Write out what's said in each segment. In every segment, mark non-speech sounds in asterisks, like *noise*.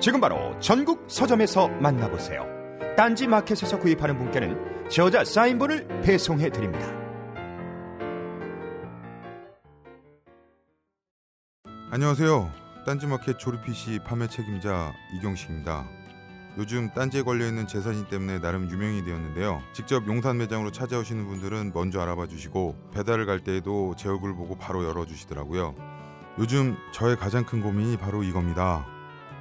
지금 바로 전국 서점에서 만나보세요. 딴지 마켓에서 구입하는 분께는 저자 사인본을 배송해 드립니다. 안녕하세요. 딴지 마켓 조립 PC 판매 책임자 이경식입니다. 요즘 딴지에 걸려있는 재산이 때문에 나름 유명이 되었는데요. 직접 용산 매장으로 찾아오시는 분들은 먼저 알아봐 주시고 배달을 갈 때에도 제 얼굴 보고 바로 열어주시더라고요. 요즘 저의 가장 큰 고민이 바로 이겁니다.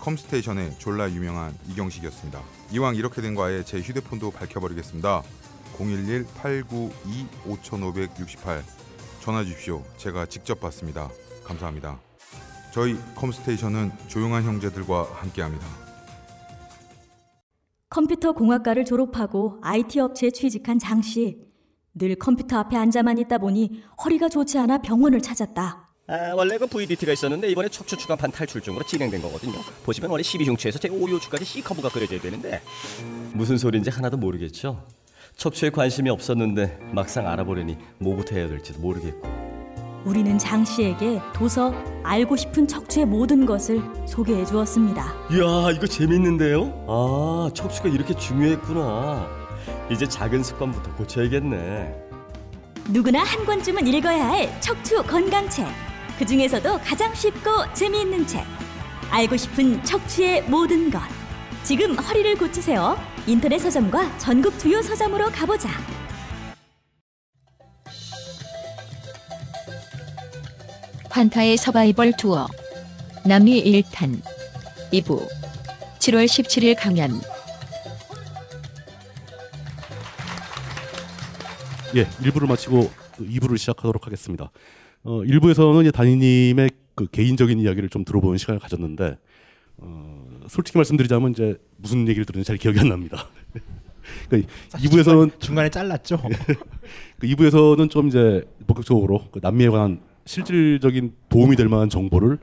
컴스테이션의 졸라 유명한 이경식이었습니다. 이왕 이렇게 된 거 아예 제 휴대폰도 밝혀버리겠습니다. 011-892-5568 전화 주십시오. 제가 직접 받습니다. 감사합니다. 저희 컴스테이션은 조용한 형제들과 함께합니다. 컴퓨터 공학과를 졸업하고 IT 업체에 취직한 장 씨. 늘 컴퓨터 앞에 앉아만 있다 보니 허리가 좋지 않아 병원을 찾았다. 아, 원래 그 VDT가 있었는데 이번에 척추 추간판 탈출증으로 진행된 거거든요. 보시면 원래 12중추에서 제 5요추까지 C 커브가 그려져야 되는데 무슨 소리인지 하나도 모르겠죠. 척추에 관심이 없었는데 막상 알아보려니 뭐부터 해야 될지도 모르겠고. 우리는 장 씨에게 도서 알고 싶은 척추의 모든 것을 소개해 주었습니다. 이야, 이거 재밌는데요? 아, 척추가 이렇게 중요했구나. 이제 작은 습관부터 고쳐야겠네. 누구나 한 권쯤은 읽어야 할 척추 건강책. 그 중에서도 가장 쉽고 재미있는 책. 알고 싶은 척추의 모든 것. 지금 허리를 고치세요. 인터넷 서점과 전국 주요 서점으로 가보자. 환타의 서바이벌 투어 남미 1탄 2부 7월 17일 강연 예, 1부를 마치고 2부를 시작하도록 하겠습니다. 어, 1부에서는 이제 단위님의 그 개인적인 이야기를 좀 들어보는 시간을 가졌는데, 어, 솔직히 말씀드리자면 이제 무슨 얘기를 들었는지 잘 기억이 안 납니다. *laughs* 그 2부에서는 중간 에 잘랐죠. *laughs* 그 2부에서는 좀 이제 본격적으로 그 남미에 관한 실질적인 도움이 될 만한 정보를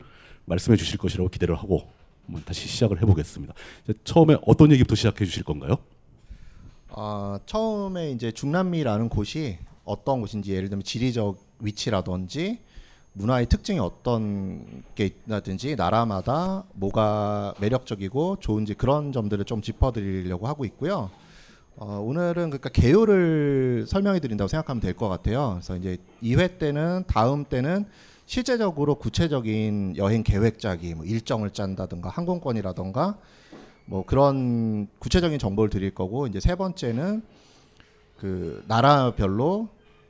말씀해 주실 것이라고 기대를 하고 한번 다시 시작을 해보겠습니다. 이제 처음에 어떤 얘기부터 시작해 주실 건가요? 아, 처음에 이제 중남미라는 곳이 어떤 곳인지 예를 들면 지리적 위치라든지 문화의 특징이 어떤 게 있다든지 나라마다 뭐가 매력적이고 좋은지 그런 점들을 좀 짚어드리려고 하고 있고요. 어, 오늘은 그러니까 개요를 설명해 드린다고 생각하면 될 것 같아요. 그래서 이제 2회 때는 다음 때는 실제적으로 구체적인 여행 계획 짜기, 뭐 일정을 짠다든가 항공권이라든가 뭐 그런 구체적인 정보를 드릴 거고 이제 세 번째는 그 나라별로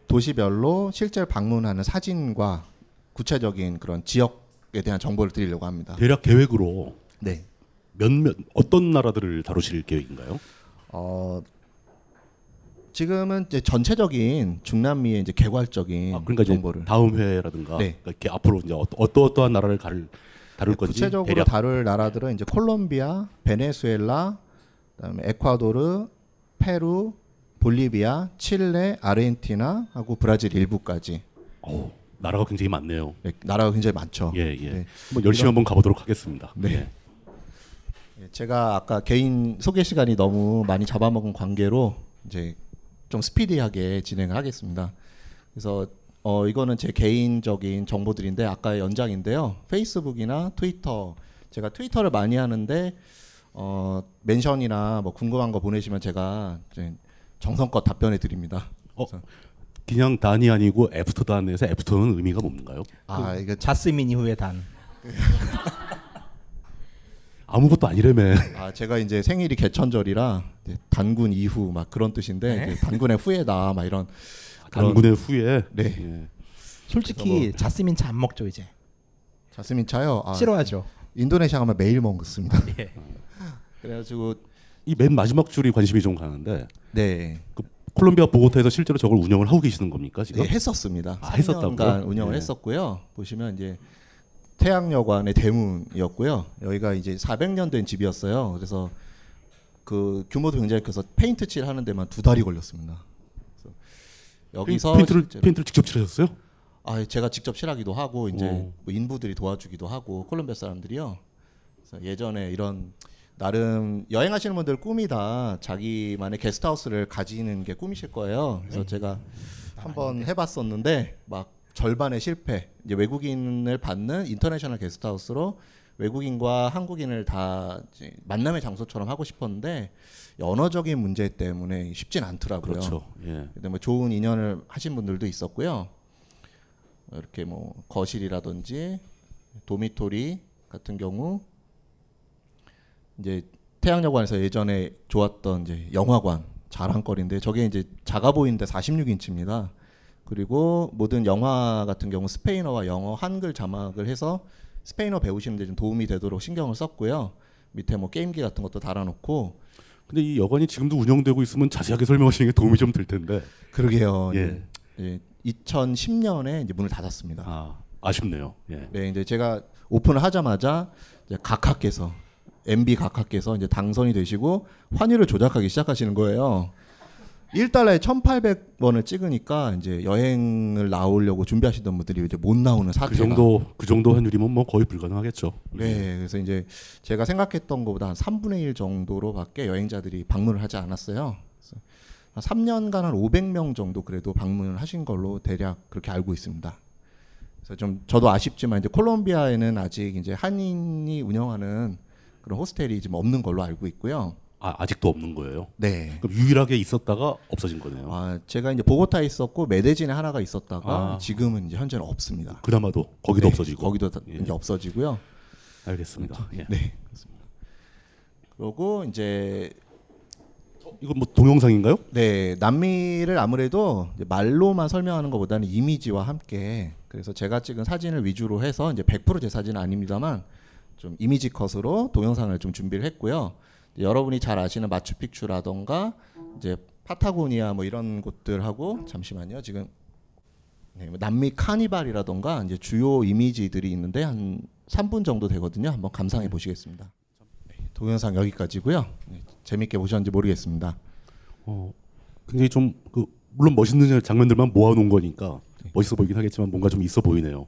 도시별로 실제로 방문하는 사진과 구체적인 그런 지역에 대한 정보를 드리려고 합니다. 대략 계획으로 네. 몇몇 어떤 나라들을 다루실 계획인가요? 어 지금은 이제 전체적인 중남미의 이제 개괄적인 아, 그러니까 정보를 다음 회라든가 네. 그러니까 이렇게 앞으로 이제 어떠, 어떠한 나라를 갈 다룰 건지 구체적으로 대략 다룰 나라들은 이제 콜롬비아, 베네수엘라, 그다음에 에콰도르, 페루, 볼리비아, 칠레, 아르헨티나 하고 브라질 일부까지. 오, 나라가 굉장히 많네요. 네, 나라가 굉장히 많죠. 예, 예. 네. 한번 열심히 이런- 한번 가보도록 하겠습니다. 네. 예. 예, 제가 아까 개인 소개 시간이 너무 많이 잡아먹은 관계로 이제 좀 스피디하게 진행을 하겠습니다. 그래서 어 이거는 제 개인적인 정보들인데 아까 연장인데요. 페이스북이나 트위터 제가 트위터를 많이 하는데 어 mention이나 뭐 궁금한 거 보내시면 제가 이제 정성껏 답변해 드립니다. 어, 그냥 단이 아니고 After 단에서 after는 의미가 뭔가요? 아 이거 자스민 이후의 단. *laughs* 아무것도 아니래매. 아 제가 이제 생일이 개천절이라 이제 단군 이후 막 그런 뜻인데 네? 단군의 후예다 막 이런 단군의 후예. 네. 예. 솔직히 뭐- 자스민 차 안 먹죠 이제. 자스민 차요. 아, 싫어하죠. 인도네시아 가면 매일 먹습니다. 예. 그래가지고 이 맨 마지막 줄이 관심이 좀 가는데 네. 그 콜롬비아 보고타에서 실제로 저걸 운영을 하고 계시는 겁니까 지금? 네, 했었습니다. 아, 했었다고요? 3년간 운영을 예. 했었고요. 보시면 이제 태양여관의 대문이었고요. 여기가 이제 400년 된 집이었어요. 그래서 그 규모도 굉장히 커서 페인트 칠 하는 데만 두 달이 걸렸습니다. 그래서 여기서 페인트를 실제로- 페인트를 직접 칠하셨어요? 아, 제가 직접 칠하기도 하고 이제 오. 뭐 인부들이 도와주기도 하고 콜롬비아 사람들이요. 그래서 예전에 이런 나름 여행하시는 분들 꿈이 다 자기만의 게스트하우스를 가지는 게 꿈이실 거예요. 그래서 제가 한번 해봤었는데 막 절반의 실패. 이제 외국인을 받는 인터내셔널 게스트하우스로 외국인과 한국인을 다 이제 만남의 장소처럼 하고 싶었는데 언어적인 문제 때문에 쉽진 않더라고요. 그렇죠. 예. 근데 뭐 좋은 인연을 하신 분들도 있었고요. 이렇게 뭐 거실이라든지 도미토리 같은 경우 이제 태양여관에서 예전에 좋았던 이제 영화관 자랑거리인데 저게 이제 작아 보이는데 46인치입니다. 그리고 모든 영화 같은 경우 스페인어와 영어 한글 자막을 해서 스페인어 배우시는데 좀 도움이 되도록 신경을 썼고요. 밑에 뭐 게임기 같은 것도 달아놓고 근데 이 여관이 지금도 운영되고 있으면 자세하게 설명하시는 게 도움이 좀 될 텐데. 그러게요. 예. 예. 2010년에 이제 문을 닫았습니다. 아, 아쉽네요. 예. 네, 이제 제가 오픈을 하자마자 이제 각하께서 MB 각하께서 이제 당선이 되시고 환율을 조작하기 시작하시는 거예요. 1달러에 1,800원을 찍으니까 이제 여행을 나오려고 준비하시던 분들이 이제 못 나오는 사태가 그 정도 그 정도 환율이면 뭐 거의 불가능하겠죠. 네, 그래서 이제 제가 생각했던 것보다 한 3분의 1 정도로밖에 여행자들이 방문을 하지 않았어요. 그래서 한 3년간 한 500명 정도 그래도 방문을 하신 걸로 대략 그렇게 알고 있습니다. 그래서 좀 저도 아쉽지만 이제 콜롬비아에는 아직 이제 한인이 운영하는 그런 호스텔이 지금 없는 걸로 알고 있고요. 아, 아직도 없는 거예요. 네. 그럼 유일하게 있었다가 없어진 거네요. 아, 제가 이제 보고타에 있었고 메데진에 하나가 있었다가 아. 지금은 이제 현재는 없습니다. 그나마도 거기도 네, 없어지고. 거기도 다- 예. 이제 없어지고요. 알겠습니다. 예. 네. 그렇습니다. 그리고 이제 이건 뭐 동영상인가요? 네, 남미를 아무래도 말로만 설명하는 것보다는 이미지와 함께 그래서 제가 찍은 사진을 위주로 해서 이제 100%제 사진은 아닙니다만 좀 이미지 컷으로 동영상을 좀 준비를 했고요. 여러분이 잘 아시는 마추픽추라던가 이제 파타고니아 뭐 이런 곳들하고 잠시만요. 지금 네, 뭐 남미 카니발이라던가 이제 주요 이미지들이 있는데 한 3분 정도 되거든요. 한번 감상해 보시겠습니다. 네, 동영상 여기까지고요. 네, 재밌게 보셨는지 모르겠습니다. 어, 굉장히 좀그 물론 멋있는 장면들만 모아놓은 거니까 멋있어 보이긴 하겠지만 뭔가 좀 있어 보이네요.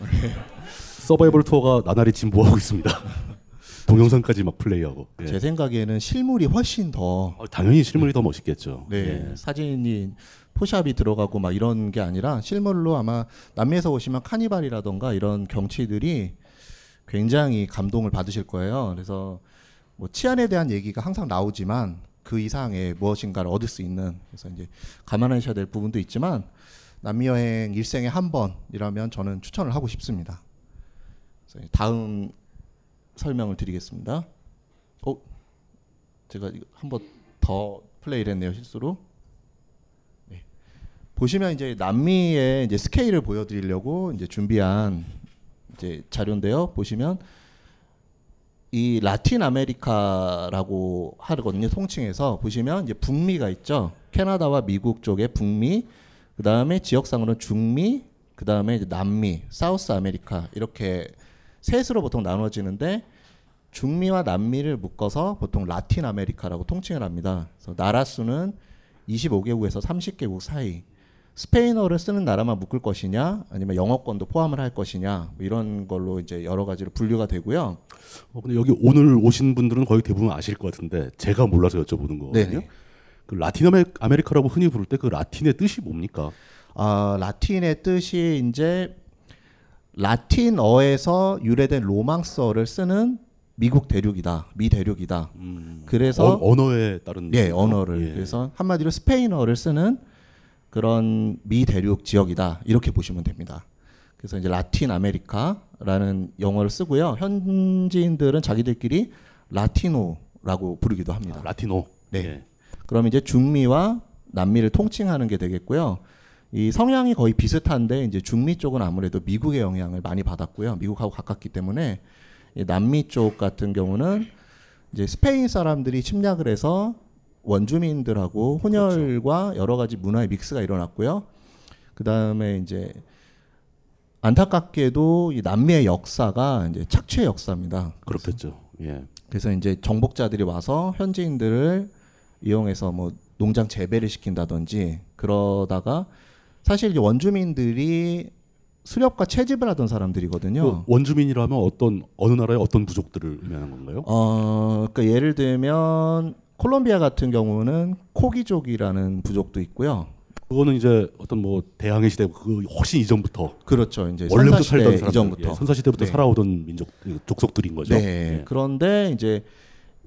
*laughs* 서바이벌 투어가 나날이 진보하고 있습니다. *laughs* 동영상까지 막 플레이하고. 예. 제 생각에는 실물이 훨씬 더 어, 당연히 실물이 더 멋있겠죠. 네, 예. 사진이 포샵이 들어가고 막 이런 게 아니라 실물로 아마 남미에서 오시면 카니발이라던가 이런 경치들이 굉장히 감동을 받으실 거예요. 그래서 뭐 치안에 대한 얘기가 항상 나오지만 그 이상의 무엇인가를 얻을 수 있는 그래서 이제 감안하셔야 될 부분도 있지만 남미 여행 일생에 한 번이라면 저는 추천을 하고 싶습니다. 다음 설명을 드리겠습니다. 어, 제가 이거 한번 더 플레이를 했네요 실수로. 네. 보시면 이제 남미의 이제 스케일을 보여드리려고 이제 준비한 이제 자료인데요. 보시면 이 라틴 아메리카라고 하거든요. 통칭해서 보시면 이제 북미가 있죠. 캐나다와 미국 쪽에 북미, 그 다음에 지역상으로는 중미, 그 다음에 남미, South America 이렇게 셋으로 보통 나눠지는데 중미와 남미를 묶어서 보통 라틴 아메리카라고 통칭을 합니다. 그래서 나라 수는 25개국에서 30개국 사이. 스페인어를 쓰는 나라만 묶을 것이냐, 아니면 영어권도 포함을 할 것이냐, 뭐 이런 걸로 이제 여러 가지로 분류가 되고요. 어, 근데 여기 오늘 오신 분들은 거의 대부분 아실 것 같은데 제가 몰라서 여쭤보는 거거든요. 네네. 그 라틴 아메- 아메리카라고 흔히 부를 때 그 라틴의 뜻이 뭡니까? 아, 라틴의 뜻이 이제 라틴어에서 유래된 로망스어를 쓰는 미국 대륙이다, 미 대륙이다. 그래서 음. 언- 언어에 따른 예? 언어를 예. 그래서 한마디로 스페인어를 쓰는 그런 미 대륙 지역이다 이렇게 보시면 됩니다. 그래서 이제 라틴 아메리카라는 용어를 쓰고요. 현지인들은 자기들끼리 라티노라고 부르기도 합니다. 아, 라티노. 네. 예. 그럼 이제 중미와 남미를 통칭하는 게 되겠고요. 이 성향이 거의 비슷한데 이제 중미 쪽은 아무래도 미국의 영향을 많이 받았고요. 미국하고 가깝기 때문에 이 남미 쪽 같은 경우는 이제 스페인 사람들이 침략을 해서 원주민들하고 혼혈과 여러 가지 문화의 믹스가 일어났고요. 그 다음에 이제 안타깝게도 이 남미의 역사가 이제 착취의 역사입니다. 그렇겠죠. 예. 그래서 이제 정복자들이 와서 현지인들을 이용해서 뭐 농장 재배를 시킨다든지 그러다가 사실 원주민들이 수렵과 채집을 하던 사람들이거든요. 그 원주민이라면 어떤 어느 나라의 어떤 부족들을 의미하는 건가요? 어, 그러니까 예를 들면 콜롬비아 같은 경우는 코기족이라는 부족도 있고요. 그거는 이제 어떤 뭐 대항해 시대 그 훨씬 이전부터 그렇죠. 이제 원래부터 살던 사람들, 이전부터. 예, 선사 시대부터 네. 살아오던 민족 그 족속들인 거죠. 네. 예. 그런데 이제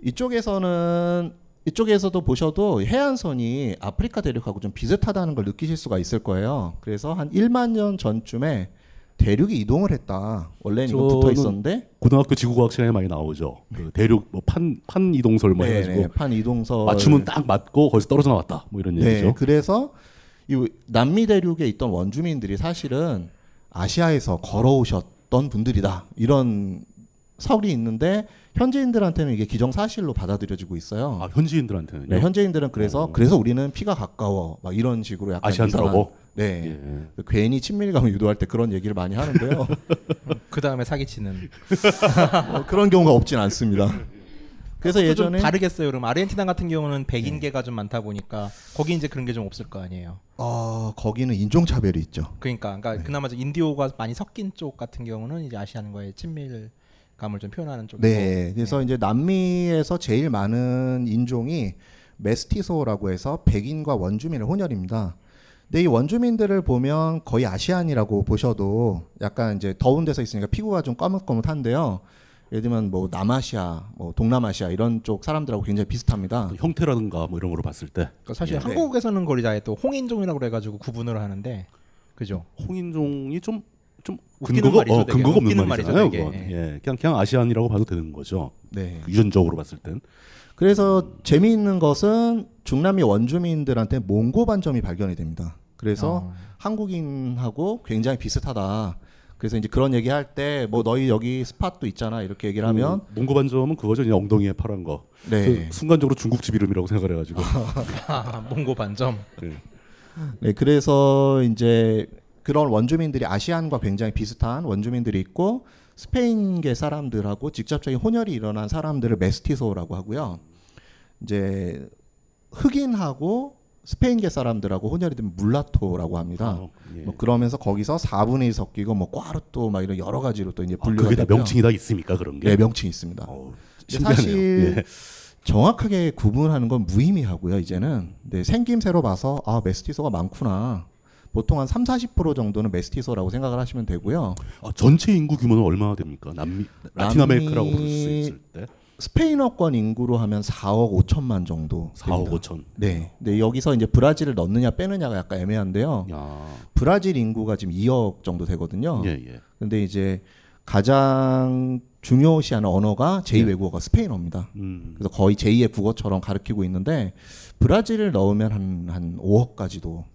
이쪽에서는 이쪽에서도 보셔도 해안선이 아프리카 대륙하고 좀 비슷하다는 걸 느끼실 수가 있을 거예요. 그래서 한 1만 년 전쯤에 대륙이 이동을 했다. 원래는 이거 붙어 있었는데 고등학교 지구과학 시간에 많이 나오죠. 그 대륙 뭐판 판 이동설 뭐 네, 해가지고 네, 판 이동설 맞추면 딱 맞고 거기서 떨어져 나왔다. 뭐 이런 네, 얘기죠. 그래서 이 남미 대륙에 있던 원주민들이 사실은 아시아에서 걸어오셨던 분들이다. 이런 설이 있는데 현지인들한테는 이게 기정사실로 받아들여지고 있어요. 아, 현지인들한테는요. 네, 현지인들은 그래서 그래서 우리는 피가 가까워 막 이런 식으로 약간? 이상한- 네. 괜히 친밀감을 유도할 때 그런 얘기를 많이 하는데요. *laughs* 그 다음에 사기치는. 어, *laughs* 그런 경우가 없진 않습니다. 그래서 예전에 다르겠어요. 그럼 아르헨티나 같은 경우는 백인계가 좀 많다 보니까 거기 이제 그런 게 좀 없을 거 아니에요. 어, 거기는 인종 차별이 있죠. 그러니까, 그러니까 그나마 좀 인디오가 많이 섞인 쪽 같은 경우는 이제 아시안과의 친밀 감을 좀 표현하는 쪽이고. 네, 그래서 이제 남미에서 제일 많은 인종이 메스티소라고 해서 백인과 원주민의 혼혈입니다. 근데 이 원주민들을 보면 거의 아시안이라고 보셔도 약간 이제 더운 데서 있으니까 피부가 좀 거뭇거뭇한데요. 예를 들면 뭐 남아시아, 뭐 동남아시아 이런 쪽 사람들하고 굉장히 비슷합니다. 형태라든가 뭐 이런 거로 봤을 때 그러니까 사실 네. 한국에서는 거의 다또 홍인종이라고 그래가지고 구분을 하는데, 그죠? 홍인종이 좀 좀 웃기는 근거가 말이죠, 어. 근거가 없는 말이잖아요. 말이죠, 그건. 예, 그냥 그냥 아시안이라고 봐도 되는 거죠. 네. 그 유전적으로 봤을 땐. 그래서 재미있는 것은 중남미 원주민들한테 몽고 반점이 발견이 됩니다. 그래서 한국인하고 굉장히 비슷하다. 그래서 이제 그런 얘기 할 때 뭐 너희 여기 스팟도 있잖아 이렇게 얘기를 하면 그 몽고 반점은 그거죠. 그냥 엉덩이에 파란 거. 네. 그 순간적으로 중국집 이름이라고 생각을 해가지고. *laughs* 아, 몽고 반점. 네. 네, 그래서 이제 그런 원주민들이 아시안과 굉장히 비슷한 원주민들이 있고 스페인계 사람들하고 직접적인 혼혈이 일어난 사람들을 메스티소라고 하고요. 이제 흑인하고 스페인계 사람들하고 혼혈이 되면 물라토라고 합니다. 예. 뭐 그러면서 거기서 4분의 1 섞이고 뭐 꽈르토 막 이런 여러 가지로 또 이제 아, 분류가 그게 다 되고요. 명칭이 다 있습니까 그런 게? 네, 명칭이 있습니다. 신기하네요. 사실 예. 정확하게 구분하는 건 무의미하고요. 이제는 네, 생김새로 봐서 아 메스티소가 많구나. 보통 한 3, 40% 정도는 메스티소라고 생각을 하시면 되고요. 아, 전체 인구 규모는 얼마나 됩니까? 남미 라틴 아메리카라고 부를 수 있을 때. 스페인어권 인구로 하면 4억 5천만 정도. 4억 됩니다. 5천. 네. 근데 여기서 이제 브라질을 넣느냐 빼느냐가 약간 애매한데요. 브라질 인구가 지금 2억 정도 되거든요. 예, 예. 근데 이제 가장 중요시하는 언어가 제2 외국어가 스페인어입니다. 음. 그래서 거의 제2의 국어처럼 가르치고 있는데 브라질을 넣으면 한, 한 5억까지도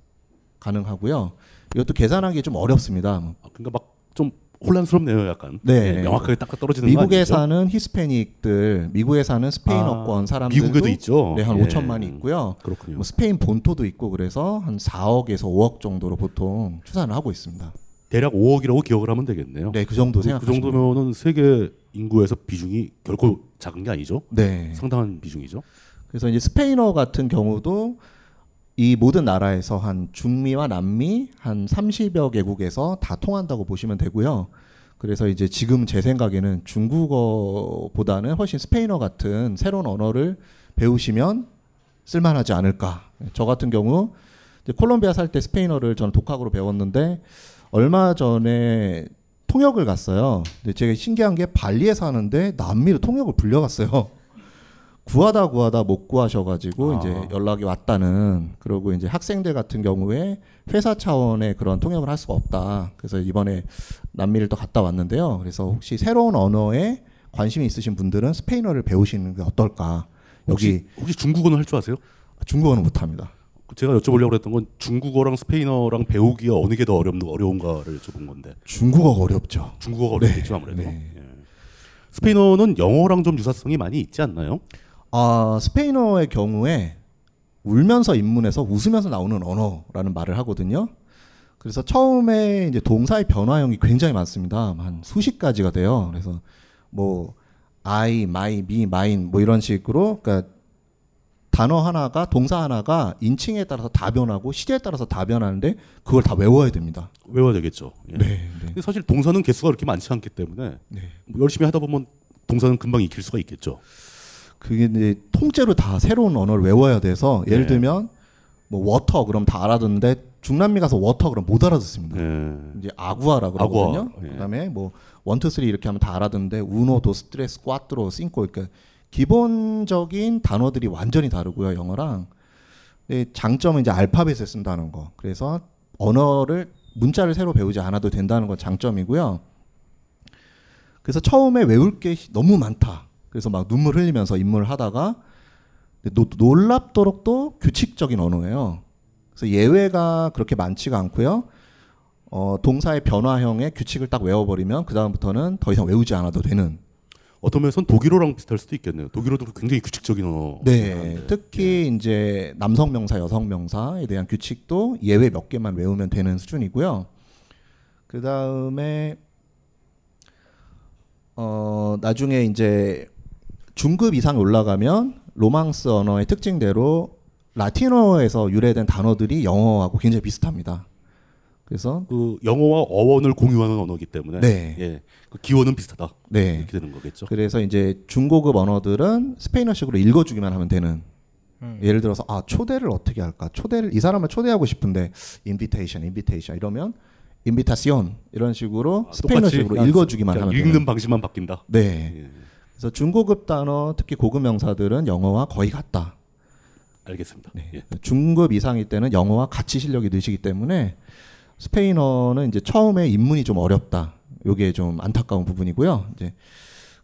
가능하고요. 이것도 계산하기 좀 어렵습니다. 그러니까 막 좀 혼란스럽네요, 약간. 네. 예, 명확하게 딱 떨어지는 거 미국에? 사는 히스패닉들, 미국에 사는 스페인어권 아, 사람들도 미국에도 있죠. 네, 한 예. 5천만이 있고요. 그렇군요. 뭐 스페인 본토도 있고 그래서 한 4억에서 5억 정도로 보통 추산을 하고 있습니다. 대략 5억이라고 기억을 하면 되겠네요. 네, 그 정도 그 생각하시면 정도면은 세계 인구에서 비중이 결코 작은 게 아니죠. 네. 상당한 비중이죠. 그래서 이제 스페인어 같은 경우도 이 모든 나라에서 한 중미와 남미 한 30여 개국에서 다 통한다고 보시면 되고요. 그래서 이제 지금 제 생각에는 중국어보다는 훨씬 스페인어 같은 새로운 언어를 배우시면 쓸만하지 않을까. 저 같은 경우 콜롬비아 살 때 스페인어를 저는 독학으로 배웠는데 얼마 전에 통역을 갔어요. 근데 제가 신기한 게 발리에 사는데 남미로 통역을 불려갔어요. 구하다 구하다 못 구하셔가지고 아. 이제 연락이 왔다는 그리고 이제 학생들 같은 경우에 회사 차원의 그런 통역을 할 수가 없다. 그래서 이번에 남미를 또 갔다 왔는데요. 그래서 혹시 새로운 언어에 관심이 있으신 분들은 스페인어를 배우시는 게 어떨까? 여기 혹시, 혹시 중국어는 할 줄 아세요? 중국어는 못합니다. 제가 여쭤보려고 했던 건 중국어랑 스페인어랑 배우기가 어느 게 더 어렵, 어려운가를 여쭤본 건데 중국어가 어렵죠. 중국어가 어렵겠죠 아무래도 네. 예. 스페인어는 영어랑 좀 유사성이 많이 있지 않나요? 아 스페인어의 경우에 울면서 입문해서 웃으면서 나오는 언어라는 말을 하거든요. 그래서 처음에 이제 동사의 변화형이 굉장히 많습니다. 한 수십 가지가 돼요. 그래서 뭐 I, my, me, mine 뭐 이런 식으로 그러니까 단어 하나가 동사 하나가 인칭에 따라서 다 변하고 시제에 따라서 다 변하는데 그걸 다 외워야 됩니다. 외워야 되겠죠. 예. 네, 근데 사실 동사는 개수가 그렇게 많지 않기 때문에 네. 뭐 열심히 하다 보면 동사는 금방 익힐 수가 있겠죠. 그게 이제 통째로 다 새로운 언어를 외워야 돼서 예를 네. 들면 뭐 water 그럼 다 알아듣는데 중남미 가서 water 그럼 못 알아듣습니다. 예. 이제 agua라 그러거든요. agua, 예. 그다음에 뭐 one two three 이렇게 하면 다 알아듣는데 uno dos tres cuatro cinco 그러니까 기본적인 단어들이 완전히 다르고요 영어랑. 장점은 이제 알파벳을 쓴다는 거. 그래서 언어를 문자를 새로 배우지 않아도 된다는 건 장점이고요. 그래서 처음에 외울 게 너무 많다. 그래서 막 눈물 흘리면서 입문을 하다가 노, 놀랍도록 또 규칙적인 언어예요. 그래서 예외가 그렇게 많지가 않고요. 어, 동사의 변화형의 규칙을 딱 외워버리면 그 다음부터는 더 이상 외우지 않아도 되는. 어떤 면에서는 독일어랑 비슷할 수도 있겠네요. 독일어도 굉장히 규칙적인 언어. 네, 특히 이제 남성 명사, 여성 명사에 대한 규칙도 예외 몇 개만 외우면 되는 수준이고요. 그 다음에 어 나중에 이제 중급 이상 올라가면 로망스 언어의 특징대로 라틴어에서 유래된 단어들이 영어하고 굉장히 비슷합니다. 그래서 그 영어와 어원을 공유하는 언어이기 때문에 네. 예. 그 기원은 비슷하다. 네. 이렇게 되는 거겠죠. 그래서 이제 중고급 언어들은 스페인어식으로 읽어주기만 하면 되는. 음. 예를 들어서 아 초대를 어떻게 할까? 초대를 이 사람을 초대하고 싶은데 invitation, invitation 이러면 invitación 이런 식으로 아, 스페인어식으로 읽어주기만 그냥 하면 읽는 되는. 방식만 바뀐다. 네. 예. 그래서 중고급 단어 특히 고급 명사들은 영어와 거의 같다. 알겠습니다. 네. 예. 중급 이상일 때는 영어와 같이 실력이 느시기 때문에 스페인어는 이제 처음에 입문이 좀 어렵다. 요게 좀 안타까운 부분이고요. 이제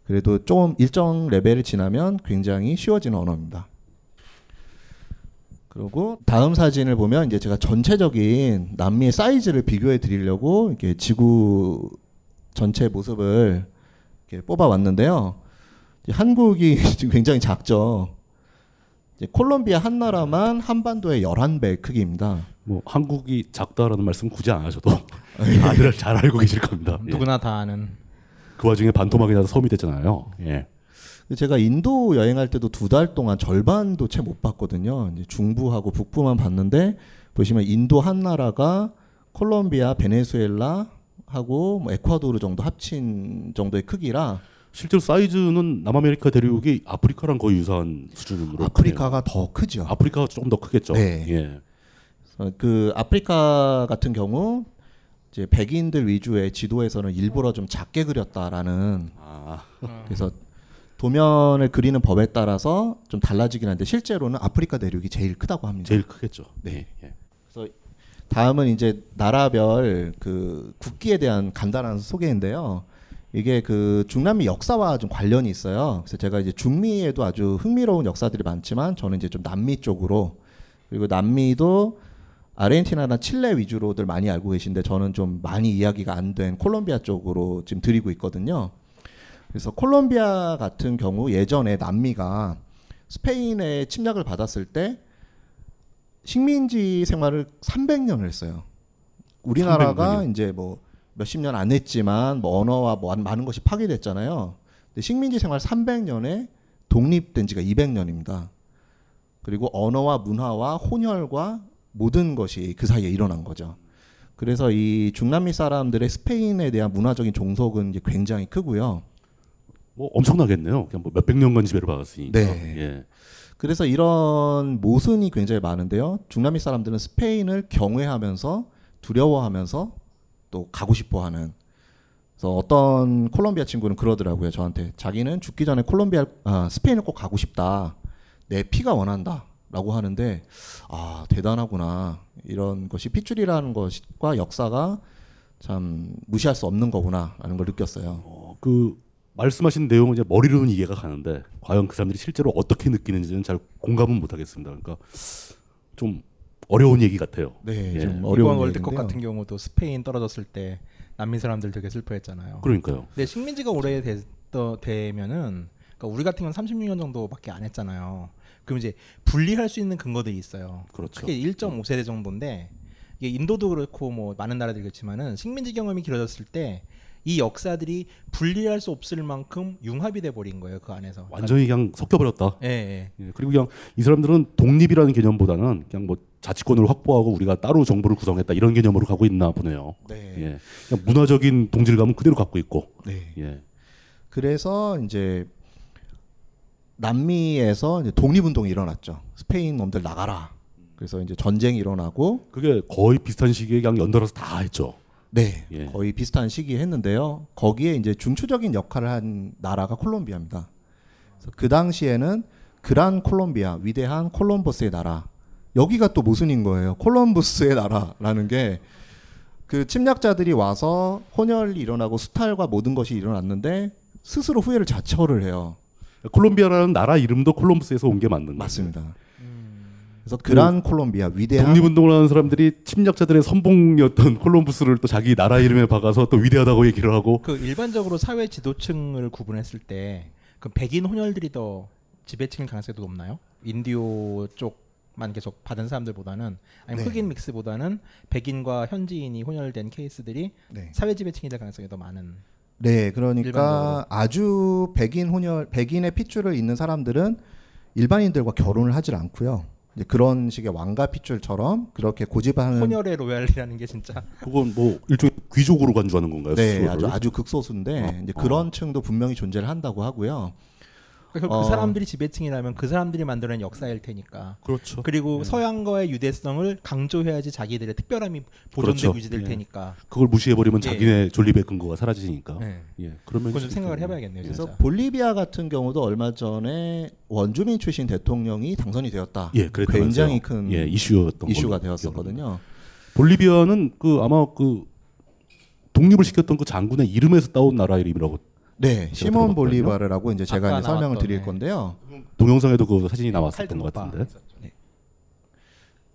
그래도 좀 일정 레벨을 지나면 굉장히 쉬워지는 언어입니다. 그리고 다음 사진을 보면 이제 제가 전체적인 남미의 사이즈를 비교해 드리려고 이렇게 지구 전체 모습을 이렇게 뽑아 왔는데요. 한국이 *laughs* 지금 굉장히 작죠. 이제 콜롬비아 한 나라만 한반도의 11배 크기입니다. 뭐 한국이 작다라는 말씀 굳이 안 하셔도 *laughs* 다들 잘 알고 계실 겁니다. 예. 누구나 다 아는. 그 와중에 반토막이 나서 섬이 됐잖아요. 예. 제가 인도 여행할 때도 두 달 동안 절반도 채 못 봤거든요. 이제 중부하고 북부만 봤는데 보시면 인도 한 나라가 콜롬비아, 베네수엘라 하고 뭐 에콰도르 정도 합친 정도의 크기라 실제로 사이즈는 남아메리카 대륙이 아프리카랑 거의 유사한 수준으로 아프리카가 더 크죠. 아프리카가 조금 더 크겠죠. 네. 예. 어, 그 아프리카 같은 경우 이제 백인들 위주의 지도에서는 일부러 좀 작게 그렸다라는 아, 그래서 도면을 그리는 법에 따라서 좀 달라지긴 한데 실제로는 아프리카 대륙이 제일 크다고 합니다. 제일 크겠죠. 네. 예. 그래서 다음은 이제 나라별 그 국기에 대한 간단한 소개인데요. 이게 그 중남미 역사와 좀 관련이 있어요. 그래서 제가 이제 중미에도 아주 흥미로운 역사들이 많지만 저는 이제 좀 남미 쪽으로 그리고 남미도 아르헨티나나 칠레 위주로들 많이 알고 계신데 저는 좀 많이 이야기가 안 된 콜롬비아 쪽으로 지금 드리고 있거든요. 그래서 콜롬비아 같은 경우 예전에 남미가 스페인의 침략을 받았을 때 식민지 생활을 300년을 했어요. 우리나라가 300 이제 뭐 몇십 년 안 했지만 뭐 언어와 뭐 많은 것이 파괴됐잖아요. 근데 식민지 생활 300년에 독립된 지가 200년입니다. 그리고 언어와 문화와 혼혈과 모든 것이 그 사이에 일어난 거죠. 그래서 이 중남미 사람들의 스페인에 대한 문화적인 종속은 굉장히 크고요. 뭐 엄청나겠네요. 그냥 뭐 몇백 년간 지배를 받았으니까. 네. 예. 그래서 이런 모순이 굉장히 많은데요. 중남미 사람들은 스페인을 경외하면서 두려워하면서 또 가고 싶어 하는. 그래서 어떤 콜롬비아 친구는 그러더라고요. 저한테 자기는 죽기 전에 콜롬비아 아, 스페인을 꼭 가고 싶다. 내 피가 원한다라고 하는데 아 대단하구나. 이런 것이 핏줄이라는 것과 역사가 참 무시할 수 없는 거구나라는 걸 느꼈어요. 어, 그 말씀하신 내용은 이제 머리로는 이해가 가는데 과연 그 사람들이 실제로 어떻게 느끼는지는 잘 공감은 못 하겠습니다. 그러니까 좀 어려운 얘기 같아요. 네, 예. 좀 어려운 월드컵. 같은 경우도 스페인 떨어졌을 때 난민 사람들 되게 슬퍼했잖아요. 그러니까요. 근데 식민지가 오래 됐더 되면은 그러니까 우리 같은 경우는 36년 정도밖에 안 했잖아요. 그럼 이제 분리할 수 있는 근거들이 있어요. 그렇죠. 크게 1.5세대 정도인데 이게 인도도 그렇고 뭐 많은 나라들이 그렇지만은 식민지 경험이 길어졌을 때 이 역사들이 분리할 수 없을 만큼 융합이 돼 버린 거예요 그 안에서. 완전히 그냥 섞여 버렸다. 예, 예. 예, 그리고 그냥 이 사람들은 독립이라는 개념보다는 그냥 뭐 자치권을 확보하고 우리가 따로 정부를 구성했다 이런 개념으로 가고 있나 보네요. 네. 예, 그냥 문화적인 동질감은 그대로 갖고 있고. 네. 예. 그래서 이제 남미에서 이제 독립운동이 일어났죠. 스페인 놈들 나가라. 그래서 이제 전쟁이 일어나고 그게 거의 비슷한 시기에 그냥 연달아서 다 했죠. 네 예. 거의 비슷한 시기에 했는데요. 거기에 이제 중추적인 역할을 한 나라가 콜롬비아입니다. 그 당시에는 그란 콜롬비아 위대한 콜럼버스의 나라 여기가 또 모순인 거예요. 콜럼버스의 나라라는 게 그 침략자들이 와서 혼혈이 일어나고 수탈과 모든 것이 일어났는데 스스로 후회를 자처를 해요. 콜롬비아라는 나라 이름도 콜럼버스에서 온 게 맞는 거예요. 맞습니다. 그래서 그란 콜롬비아 위대한 독립운동을 하는 사람들이 침략자들의 선봉이었던 콜럼버스를 또 자기 나라 이름에 박아서 또 위대하다고 얘기를 하고 그 일반적으로 사회 지도층을 구분했을 때 그 백인 혼혈들이 더 지배층일 가능성이 더 높나요? 인디오 쪽 만 계속 받은 사람들보다는 아니면 네. 흑인 믹스보다는 백인과 현지인이 혼혈된 케이스들이 네. 사회 지배층이 될 가능성이 더 많은. 네, 그러니까 일반적으로. 아주 백인 혼혈 백인의 핏줄을 잇는 사람들은 일반인들과 결혼을 하질 않고요. 이제 그런 식의 왕가 핏줄처럼 그렇게 고집하는 혼혈의 로얄이라는 게 진짜 그건 뭐 일종의 귀족으로 간주하는 건가요? 네, 스스로를? 아주 아주 극소수인데 어. 이제 그런 층도 분명히 존재를 한다고 하고요. 그, 어. 그 사람들이 지배층이라면 그 사람들이 만들어낸 역사일 테니까. 그렇죠. 그리고 예. 서양과의 유대성을 강조해야지 자기들의 특별함이 보존되고 그렇죠. 유지될 예. 테니까. 그걸 무시해버리면 예. 자기네 존립의 근거가 사라지니까. 네. 예, 그러면 그건 좀 생각을 해봐야겠네요. 그래서 진짜. 볼리비아 같은 경우도 얼마 전에 원주민 출신 대통령이 당선이 되었다. 예, 그랬다면서요. 굉장히 큰 예, 이슈였던 이슈가 되었었거든요. 볼리비아는 그 아마 그 독립을 시켰던 그 장군의 이름에서 따온 나라 이름이라고 네, 시몬. 볼리바르라고 이제 제가 이제 설명을 나왔던, 드릴 네. 건데요. 동영상에도 그 사진이 나왔었던 것 같은데. 있었죠.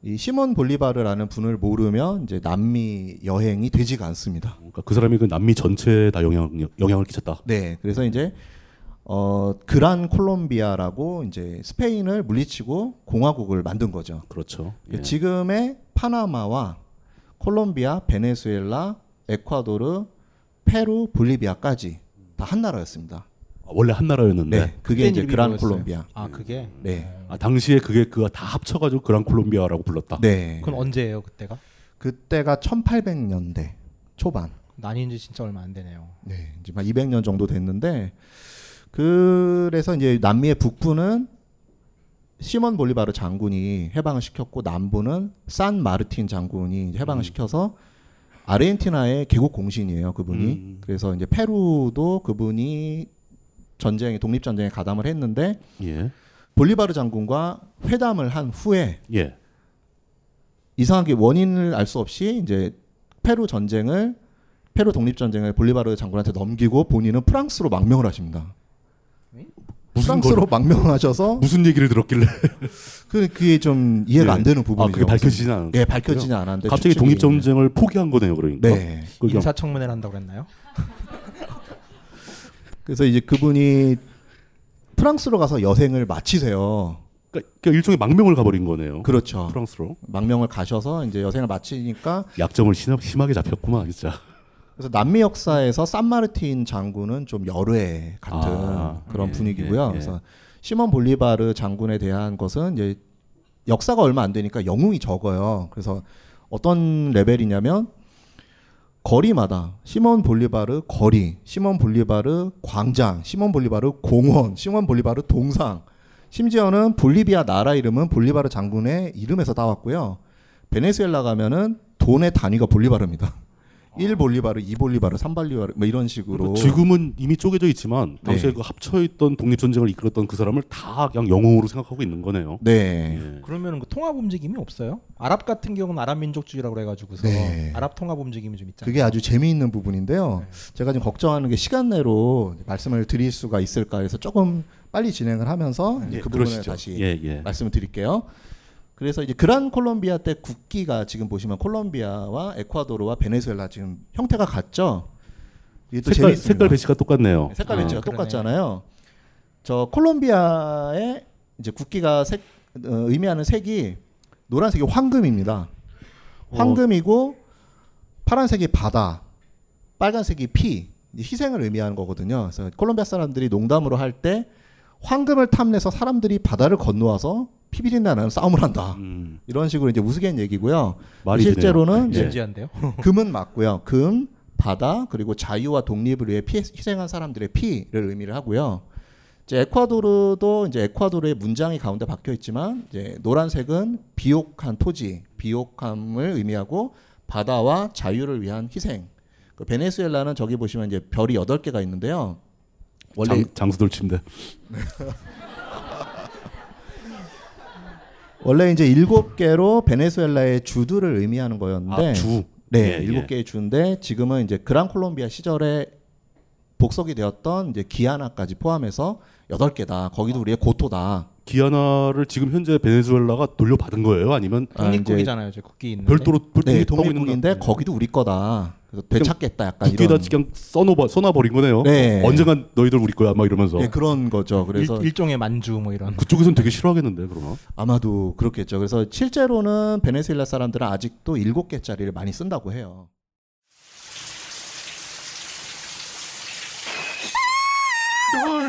이 시몬 볼리바르라는 분을 모르면 이제 남미 여행이 되지가 않습니다. 그러니까 그 사람이 그 남미 전체에 다 영향 영향을 끼쳤다. 네, 그래서 이제 어 그란 콜롬비아라고 이제 스페인을 물리치고 공화국을 만든 거죠. 그렇죠. 예. 그 지금의 파나마와 콜롬비아, 베네수엘라, 에콰도르, 페루, 볼리비아까지 다 한 나라였습니다. 아, 원래 한 나라였는데. 네, 그게 이제 그란? 콜롬비아. 아 그게. 네, 아, 당시에 그게 그가 다 합쳐가지고 그란 콜롬비아라고 불렀다. 네. 그건 언제예요 그때가? 그때가 1800년대 초반. 나뉜 지 진짜 얼마 안 되네요. 네, 이제 막 200년 정도 됐는데 그래서 이제 남미의 북부는 시몬 볼리바르 장군이 해방을 시켰고 남부는 산 마르틴 장군이 해방을 시켜서 아르헨티나의 개국 공신이에요 그분이 음. 그래서 이제 페루도 그분이 전쟁에 독립 전쟁에 가담을 했는데 예. 볼리바르 장군과 회담을 한 후에 예. 이상하게 원인을 알 수 없이 이제 페루 전쟁을 페루 독립 전쟁을 볼리바르 장군한테 넘기고 본인은 프랑스로 망명을 하십니다. 프랑스로 걸- 망명하셔서 무슨 얘기를 들었길래 그 그게 좀 이해가 예. 안 되는 부분이죠. 아, 그게 밝혀지진 않았어요. 예, 밝혀지진 않았는데 갑자기 독립 전쟁을 포기한 거네요, 그러니까. 네. 그 인사청문회를 한다고 그랬나요? *laughs* 그래서 이제 그분이 프랑스로 가서 여생을 마치세요. 그러니까 일종의 망명을 가버린 거네요. 그렇죠. 프랑스로. 망명을 가셔서 이제 여생을 마치니까 약점을 심, 심하게 잡혔구만, 진짜. 그래서 남미 역사에서 산마르틴 장군은 좀 열애 같은 아, 그런 예, 분위기고요. 예, 예. 그래서 시몬 볼리바르 장군에 대한 것은 이제 역사가 얼마 안 되니까 영웅이 적어요. 그래서 어떤 레벨이냐면 거리마다 시몬 볼리바르 거리, 시몬 볼리바르 광장, 시몬 볼리바르 공원, 시몬 볼리바르 동상 심지어는 볼리비아 나라 이름은 볼리바르 장군의 이름에서 따왔고요. 베네수엘라 가면은 돈의 단위가 볼리바르입니다. 1 볼리바르, 2 볼리바르, 3 볼리바르 뭐 이런 식으로 지금은 이미 쪼개져 있지만 당시에 네. 그 합쳐 있던 독립 전쟁을 이끌었던 그 사람을 다 그냥 영웅으로 생각하고 있는 거네요. 네. 예. 그러면 그 통합 움직임이 없어요? 아랍 같은 경우는 아랍 민족주의라고 그래가지고서 네. 아랍 통합 움직임이 좀 있잖아요. 그게 아주 재미있는 부분인데요. 제가 지금 걱정하는 게 시간 내로 말씀을 드릴 수가 있을까 해서 조금 빨리 진행을 하면서 예, 그 부분을 그러시죠. 다시 예, 예. 말씀을 드릴게요. 그래서 이제 그란 콜롬비아 때 국기가 지금 보시면 콜롬비아와 에콰도르와 베네수엘라 지금 형태가 같죠. 이게 또 색깔. 색깔 배치가 똑같네요. 네, 색깔 어. 배치가 그러네. 똑같잖아요. 저 콜롬비아의 이제 국기가 색 어, 의미하는 색이 노란색이 황금입니다. 어. 황금이고 파란색이 바다, 빨간색이 피, 희생을 의미하는 거거든요. 그래서 콜롬비아 사람들이 농담으로 할 때 황금을 탐내서 사람들이 바다를 건너와서 피비린내나는 싸움을 한다. 음, 이런 식으로 이제 우스갯 얘기고요. 말이 실제로는. 이제 예. 진지한데요. *laughs* 금은 맞고요. 금, 바다 그리고 자유와 독립을 위해 피, 희생한 사람들의 피를 의미를 하고요. 이제 에콰도르도 이제 에콰도르의 문장이 가운데 박혀 있지만 이제 노란색은 비옥한 토지, 비옥함을 의미하고 바다와 자유를 위한 희생. 그 베네수엘라는 저기 보시면 이제 별이 여덟 개가 있는데요. 원래 장, 장수돌 침대. *laughs* 원래 이제 일곱 개로 베네수엘라의 주들을 의미하는 거였는데 아, 주. 네, 예, 일곱 예. 개의 주인데 지금은 이제 그란 콜롬비아 시절에 복속이 되었던 이제 기아나까지 포함해서 여덟 개다. 거기도 우리의 고토다. 기아나를 지금 현재 베네수엘라가 돌려받은 거예요? 아니면 아, 독립국이잖아요. 저 국기 있는데. 별도로 네, 있는 독립국인데 거- 거기도 우리 거다. 그래서 되찾겠다. 약간 국기에다 이런 그냥 써놓아 써놔버린 거네요. 네. 언젠간 너희들 우리 거야 막 이러면서. 네, 그런 거죠. 그래서 일, 일종의 만주 뭐 이런. 그쪽에서는 되게 싫어하겠는데 그러면. 아마도 그렇겠죠. 그래서 실제로는 베네수엘라 사람들은 아직도 일곱 개짜리를 많이 쓴다고 해요.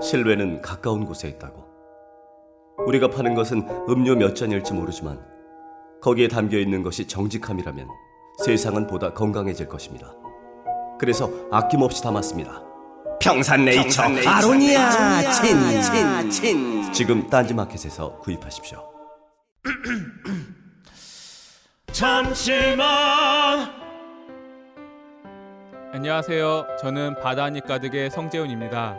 실외는 가까운 곳에 있다고. 우리가 파는 것은 음료 몇 잔일지 모르지만 거기에 담겨 있는 것이 정직함이라면 세상은 보다 건강해질 것입니다. 그래서 아낌없이 담았습니다. 평산네이처, 아로니아 친 친 친 지금 딴지마켓에서 구입하십시오. *clears throat* 잠시만 안녕하세요. 저는 바다니 가득의 성재훈입니다.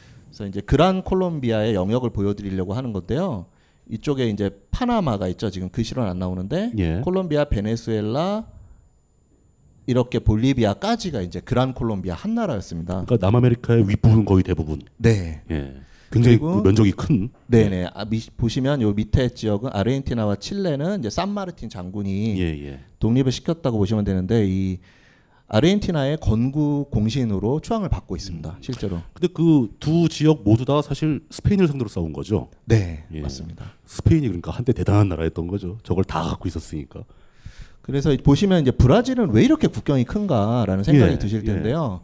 그래서 이제 그란 콜롬비아의 영역을 보여드리려고 하는 건데요. 이쪽에 이제 파나마가 있죠. 지금 글씨로는 안 나오는데 예. 콜롬비아, 베네수엘라 이렇게 볼리비아까지가 이제 그란 콜롬비아 한 나라였습니다. 그러니까 남아메리카의 윗부분 거의 대부분. 네. 예. 굉장히 그 면적이 큰. 네네. 아, 미, 보시면 요 밑에 지역은 아르헨티나와 칠레는 이제 산마르틴 장군이 예, 예. 독립을 시켰다고 보시면 되는데 이 아르헨티나의 건국 공신으로 추앙을 받고 있습니다. 실제로. 근데 그 두 지역 모두 다 사실 스페인을 상대로 싸운 거죠. 네, 예. 맞습니다. 스페인이 그러니까 한때 대단한 나라였던 거죠. 저걸 다 갖고 있었으니까. 그래서 보시면 이제 브라질은 왜 이렇게 국경이 큰가라는 생각이 예, 드실 예. 텐데요.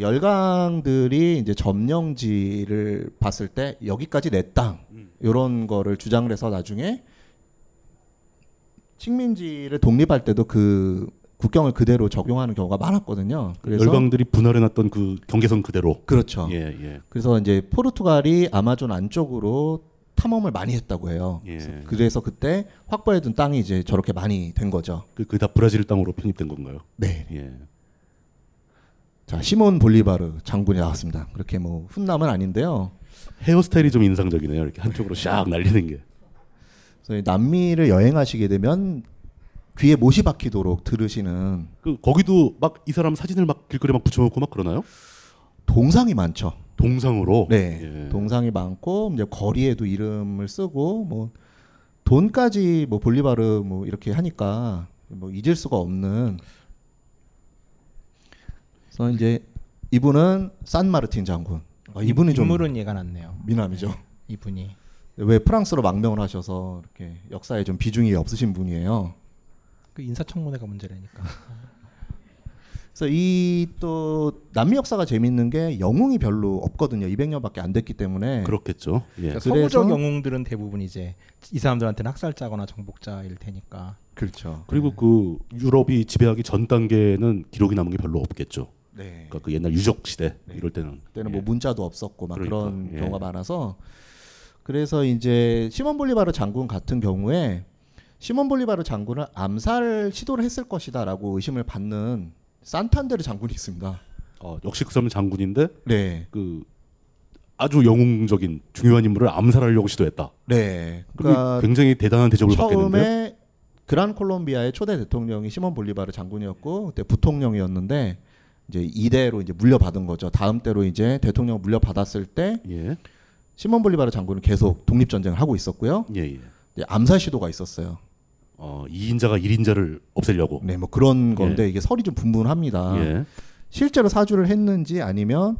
열강들이 이제 점령지를 봤을 때 여기까지 내땅 음. 이런 거를 주장을 해서 나중에 식민지를 독립할 때도 그 국경을 그대로 적용하는 경우가 많았거든요. 그래서 열강들이 분할해놨던 그 경계선 그대로. 그렇죠. 예, 예. 그래서 이제 포르투갈이 아마존 안쪽으로 탐험을 많이 했다고 해요. 예. 그래서 그때 확보해둔 땅이 이제 저렇게 많이 된 거죠. 그, 그다 브라질 땅으로 편입된 건가요? 네. 예. 자, 시몬 볼리바르 장군이 나왔습니다. 그렇게 뭐 훈남은 아닌데요. 헤어스타일이 좀 인상적이네요. 이렇게 한쪽으로 샥 날리는 게. 남미를 여행하시게 되면 귀에 못이 박히도록 들으시는 그 거기도 막 이 사람 사진을 막 길거리에 막 붙여놓고 막 그러나요? 동상이 많죠. 동상으로. 네, 예. 동상이 많고 이제 거리에도 이름을 쓰고 뭐 돈까지 뭐 볼리바르 뭐 이렇게 하니까 뭐 잊을 수가 없는. 그래서 이제 이분은 산 마르틴 장군. 아, 이분이 좀 인물은 얘가 낫네요. 미남이죠. 이분이 왜 프랑스로 망명을 하셔서 이렇게 역사에 좀 비중이 없으신 분이에요. 그 인사청문회가 문제라니까. 그래서 이 또 남미 역사가 재밌는 게 영웅이 별로 없거든요. 200년밖에 안 됐기 때문에. 그렇겠죠. 예. 그러니까 서구적 영웅들은 대부분 이제 이 사람들한테는 학살자거나 정복자일 테니까. 그렇죠. 그리고 그 유럽이 지배하기 전 단계는 기록이 남은 게 별로 없겠죠. 네. 그러니까 그 옛날 유적 시대 이럴 때는 그때는 뭐 문자도 없었고 막 그러니까, 그런 예. 경우가 많아서 그래서 이제 시몬 볼리바르 장군 같은 경우에 시몬 볼리바르 장군을 암살 시도를 했을 것이다라고 의심을 받는 산탄데르 장군이 있습니다. 어, 역시 그 사람은 장군인데 네. 그 아주 영웅적인 중요한 인물을 암살하려고 시도했다. 네. 그러니까 굉장히 대단한 대접을 받겠는데요. 처음에 그란 콜롬비아의 초대 대통령이 시몬 볼리바르 장군이었고 그때 부통령이었는데 이제 이대로 이제 물려받은 거죠. 다음 때로 이제 대통령 물려받았을 때 예. 시몬 볼리바르 장군은 계속 독립 전쟁을 하고 있었고요. 예, 예. 암살 시도가 있었어요. 어, 2인자가 1인자를 없애려고. 네, 뭐 그런 건데 이게 설이 좀 분분합니다. 예. 실제로 사주를 했는지 아니면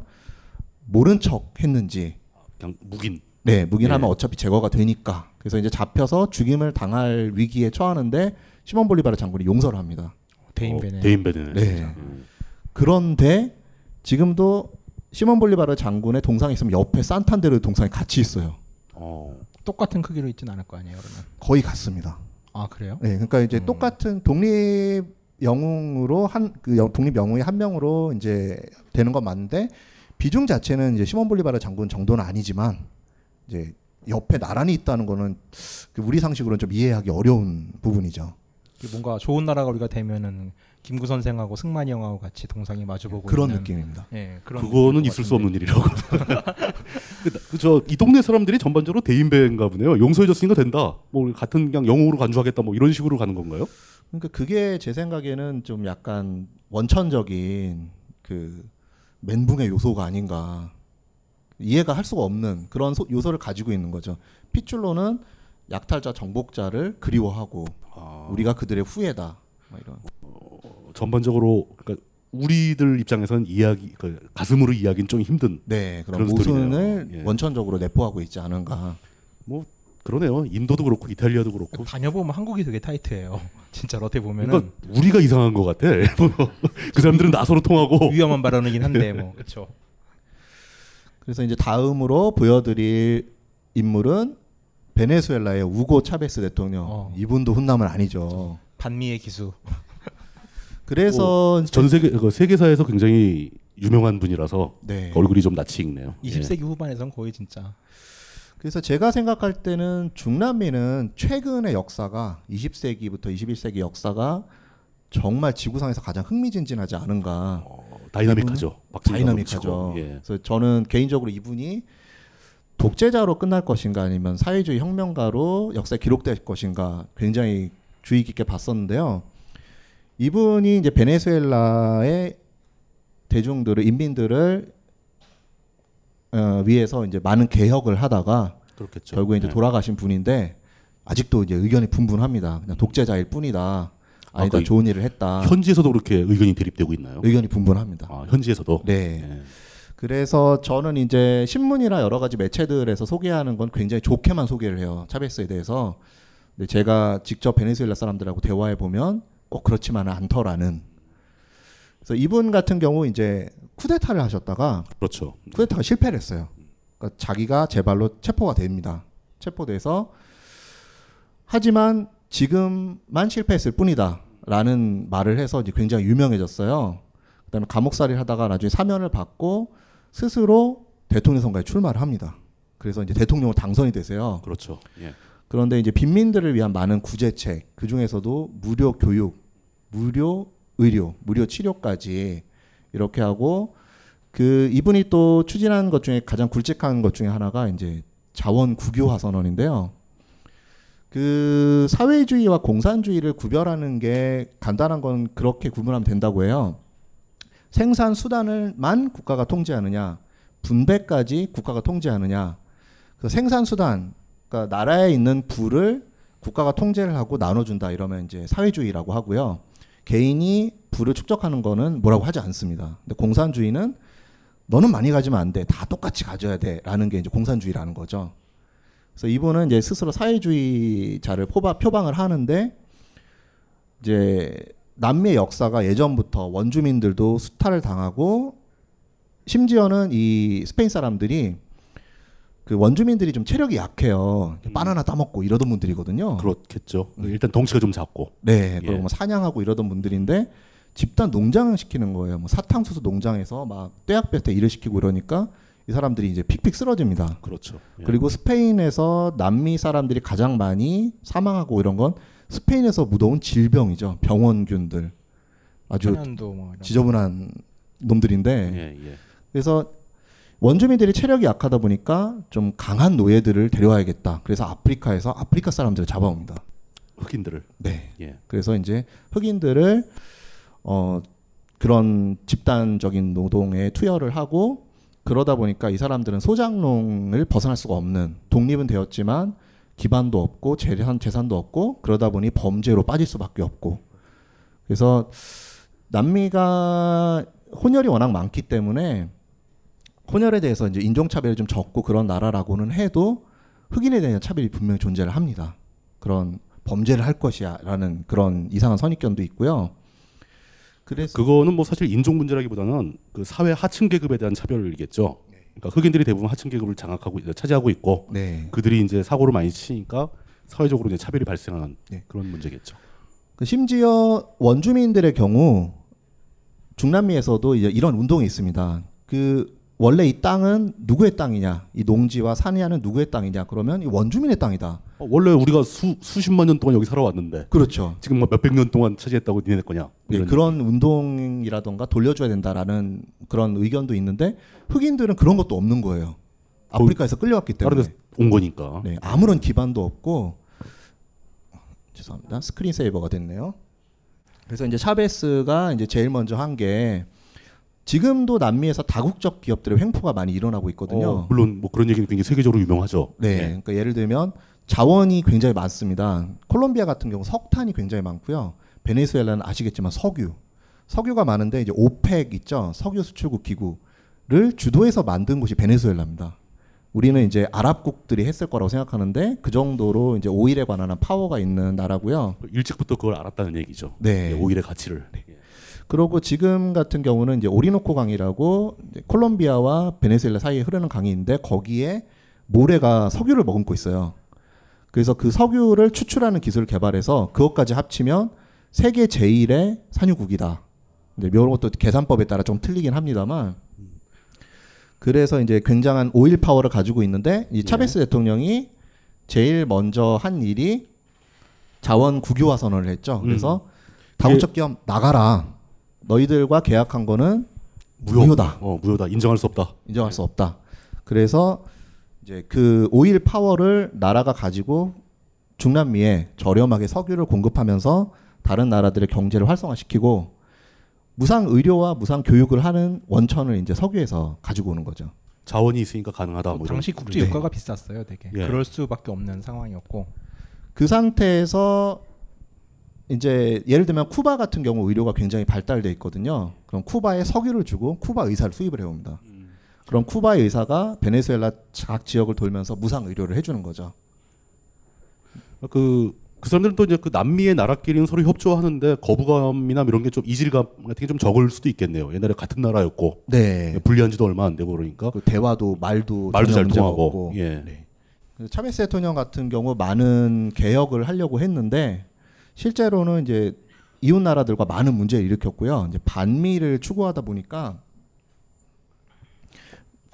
모른 척 했는지. 그냥 묵인. 네, 묵인하면 예. 어차피 제거가 되니까. 그래서 이제 잡혀서 죽임을 당할 위기에 처하는데 시몬 볼리바르 장군이 용서를 합니다. 대인배네. 어, 대인배네. 네. 진짜. 음. 그런데 지금도 시몬 볼리바르 장군의 동상이 있으면 옆에 산탄데르 동상이 같이 있어요. 어. 똑같은 크기로 있진 않을 거 아니에요, 그러면. 거의 같습니다. 아 그래요? 네, 그러니까 이제 음. 똑같은 독립 영웅으로 한그 독립 영웅이 한 명으로 이제 되는 건 맞는데 비중 자체는 이제 시몬 볼리바르 장군 정도는 아니지만 이제 옆에 나란히 있다는 거는 그 우리 상식으로는 좀 이해하기 어려운 부분이죠. 뭔가 좋은 나라가 우리가 되면은 김구 선생하고 승만이 형하고 같이 동상이 마주보고 그런 있는, 느낌입니다. 예, 그런 그거는 있을 것수 없는. 일이라고. 그저 이 동네 사람들이 전반적으로 대인배인가 보네요. 용서해줬으니까 된다. 뭐 같은 그냥 영웅으로 간주하겠다. 뭐 이런 식으로 가는 건가요? 그러니까 그게 제 생각에는 좀 약간 원천적인 그 멘붕의 요소가 아닌가 이해가 할 수가 없는 그런 소- 요소를 가지고 있는 거죠. 피줄로는 약탈자 정복자를 그리워하고 아. 우리가 그들의 후예다. 뭐 이런. 어, 전반적으로 그러니까 우리들 입장에선 이야기 그 가슴으로 이야기는 좀 힘든 네 그런 스토리네요. 모순을 예. 원천적으로 내포하고 있지 않은가. 뭐 그러네요. 인도도 그렇고 이탈리아도 그렇고. 다녀보면 한국이 되게 타이트해요. *laughs* 진짜로 어떻게 보면은 그러니까 우리가 이상한 것 같아. *laughs* 그 사람들은 나서로 통하고 *laughs* 위험한 발언이긴 한데 뭐 그렇죠. 그래서 이제 다음으로 보여드릴 인물은 베네수엘라의 우고 차베스 대통령. 어. 이분도 훈남은 아니죠. 반미의 기수. 그래서 뭐전 세계 그 세계사에서 굉장히 유명한 분이라서 네. 얼굴이 좀 낯이 익네요. 20세기 후반에선 거의 진짜 그래서 제가 생각할 때는 중남미는 최근의 역사가 20세기부터 21세기 역사가 정말 지구상에서 가장 흥미진진하지 않은가. 어, dynamic하죠. dynamic하죠. 예. 그래서 저는 개인적으로 이분이 독재자로 끝날 것인가 아니면 사회주의 혁명가로 역사에 기록될 것인가 굉장히 주의 깊게 봤었는데요. 이분이 이제 베네수엘라의 대중들을 인민들을 어, 위해서 이제 많은 개혁을 하다가 그렇겠죠. 결국에 이제 네. 돌아가신 분인데 아직도 이제 의견이 분분합니다. 그냥 독재자일 뿐이다. 아니다 아, 그 좋은 일을 했다. 현지에서도 그렇게 의견이 대립되고 있나요? 의견이 분분합니다. 아, 현지에서도. 네. 예. 그래서 저는 이제 신문이나 여러 가지 매체들에서 소개하는 건 굉장히 좋게만 소개를 해요. 차베스에 대해서. 근데 제가 직접 베네수엘라 사람들하고 대화해 보면 꼭 그렇지만은 않더라는. 그래서 이분 같은 경우 이제 쿠데타를 하셨다가 그렇죠. 쿠데타가 실패를 했어요. 그러니까 자기가 제 발로 체포가 됩니다. 체포돼서 하지만 지금만 실패했을 뿐이다라는 말을 해서 이제 굉장히 유명해졌어요. 그다음에 감옥살이를 하다가 나중에 사면을 받고 스스로 대통령 선거에 출마를 합니다. 그래서 이제 대통령으로 당선이 되세요. 그렇죠. 예. 그런데 이제 빈민들을 위한 많은 구제책 그 중에서도 무료 교육, 무료 의료, 무료 치료까지 이렇게 하고 그 이분이 또 추진한 것 중에 가장 굵직한 것 중에 하나가 이제 자원 국유화 선언인데요. 그 사회주의와 공산주의를 구별하는 게 간단한 건 그렇게 구분하면 된다고 해요. 생산 수단을만 국가가 통제하느냐, 분배까지 국가가 통제하느냐. 그 생산 수단, 그러니까 나라에 있는 부를 국가가 통제를 하고 나눠준다 이러면 이제 사회주의라고 하고요. 개인이 부를 축적하는 거는 뭐라고 하지 않습니다. 근데 공산주의는 너는 많이 가지면 안 돼. 다 똑같이 가져야 돼. 라는 게 이제 공산주의라는 거죠. 그래서 이분은 이제 스스로 사회주의자를 포바, 표방을 하는데 이제 남미의 역사가 예전부터 원주민들도 수탈을 당하고 심지어는 이 스페인 사람들이 그 원주민들이 좀 체력이 약해요. 바나나 따먹고 이러던 분들이거든요. 그렇겠죠. 일단 덩치가 좀 작고. 네, 예. 그리고 뭐 사냥하고 이러던 분들인데 집단 농장을 시키는 거예요. 뭐 사탕수수 농장에서 막 떼약볕에 일을 시키고 이러니까 이 사람들이 이제 픽픽 쓰러집니다. 그렇죠. 예. 그리고 스페인에서 남미 사람들이 가장 많이 사망하고 이런 건 스페인에서 묻어온 질병이죠. 병원균들. 아주 뭐 지저분한 놈들인데 예, 예. 그래서 원주민들이 체력이 약하다 보니까 좀 강한 노예들을 데려와야겠다. 그래서 아프리카에서 아프리카 사람들을 잡아옵니다. 흑인들을. 네. 예. 그래서 이제 흑인들을 어 그런 집단적인 노동에 투여를 하고 그러다 보니까 이 사람들은 소장농을 벗어날 수가 없는 독립은 되었지만 기반도 없고 재산 재산도 없고 그러다 보니 범죄로 빠질 수밖에 없고 그래서 남미가 혼혈이 워낙 많기 때문에 혼혈에 대해서 이제 인종차별이 좀 적고 그런 나라라고는 해도 흑인에 대한 차별이 분명히 존재를 합니다. 그런 범죄를 할 것이야라는 그런 이상한 선입견도 있고요. 그래서 그거는 뭐 사실 인종 문제라기보다는 그 사회 하층 계급에 대한 차별이겠죠. 그러니까 흑인들이 대부분 하층 계급을 장악하고 차지하고 있고 네. 그들이 이제 사고를 많이 치니까 사회적으로 이제 차별이 발생하는 네. 그런 문제겠죠. 그 심지어 원주민들의 경우 중남미에서도 이제 이런 운동이 있습니다. 그 원래 이 땅은 누구의 땅이냐, 이 농지와 산야는 누구의 땅이냐, 그러면 이 원주민의 땅이다. 어, 원래 우리가 수 수십만 년 동안 여기 살아왔는데 그렇죠. 지금 뭐 몇백 년 동안 차지했다고 니네 거냐? 예, 이런 그런 운동이라던가 돌려줘야 된다라는 그런 의견도 있는데 흑인들은 그런 것도 없는 거예요. 아프리카에서 끌려왔기 다른 때문에. 데서 온 거니까. 네, 아무런 기반도 없고 죄송합니다. screen saver가 됐네요. 그래서 이제 샤베스가 이제 제일 먼저 한 게 지금도 남미에서 다국적 기업들의 횡포가 많이 일어나고 있거든요. 어, 물론 뭐 그런 얘기는 굉장히 세계적으로 유명하죠. 네, 그러니까 예를 들면 자원이 굉장히 많습니다. 콜롬비아 같은 경우 석탄이 굉장히 많고요. 베네수엘라는 아시겠지만 석유, 석유가 많은데 이제 OPEC 있죠, 석유 수출국 기구를 주도해서 만든 곳이 베네수엘라입니다. 우리는 이제 아랍국들이 했을 거라고 생각하는데 그 정도로 이제 오일에 관한 파워가 있는 나라고요. 일찍부터 그걸 알았다는 얘기죠. 네. 예, 오일의 가치를. 그러고 지금 같은 경우는 이제 오리노코 강이라고 이제 콜롬비아와 베네수엘라 사이에 흐르는 강인데 거기에 모래가 석유를 머금고 있어요. 그래서 그 석유를 추출하는 기술을 개발해서 그것까지 합치면 세계 제일의 산유국이다. 이제 이런 것도 계산법에 따라 좀 틀리긴 합니다만 그래서 이제 굉장한 오일 파워를 가지고 있는데 이 차베스 대통령이 제일 먼저 한 일이 자원 국유화 선언을 했죠. 그래서 다국적 기업 나가라. 너희들과 계약한 거는 무효. 다 어, 무효다. 인정할 수 없다. 인정할 수 없다. 그래서 이제 그 오일 파워를 나라가 가지고 중남미에 저렴하게 석유를 공급하면서 다른 나라들의 경제를 활성화시키고 무상 의료와 무상 교육을 하는 원천을 이제 석유에서 가지고 오는 거죠. 자원이 있으니까 가능하다. 뭐. 당시 국제 네. 유가가 비쌌어요, 되게. 예. 그럴 수밖에 없는 상황이었고. 그 상태에서 이제 예를 들면 쿠바 같은 경우 의료가 굉장히 발달돼 있거든요. 그럼 쿠바에 석유를 주고 쿠바 의사를 수입을 해옵니다. 그럼 쿠바의 의사가 베네수엘라 각 지역을 돌면서 무상 의료를 해주는 거죠. 그, 그 사람들은 또 이제 그 남미의 나라끼리는 서로 협조하는데 거부감이나 이런 게 좀 이질감 같은 게 좀 적을 수도 있겠네요. 옛날에 같은 나라였고 네. 분리한 지도 얼마 안 되고 그러니까 그 대화도 말도 말도 잘 통하고. 예. 네. 차베스 대통령 같은 경우 많은 개혁을 하려고 했는데 실제로는 이제 이웃 나라들과 많은 문제를 일으켰고요. 이제 반미를 추구하다 보니까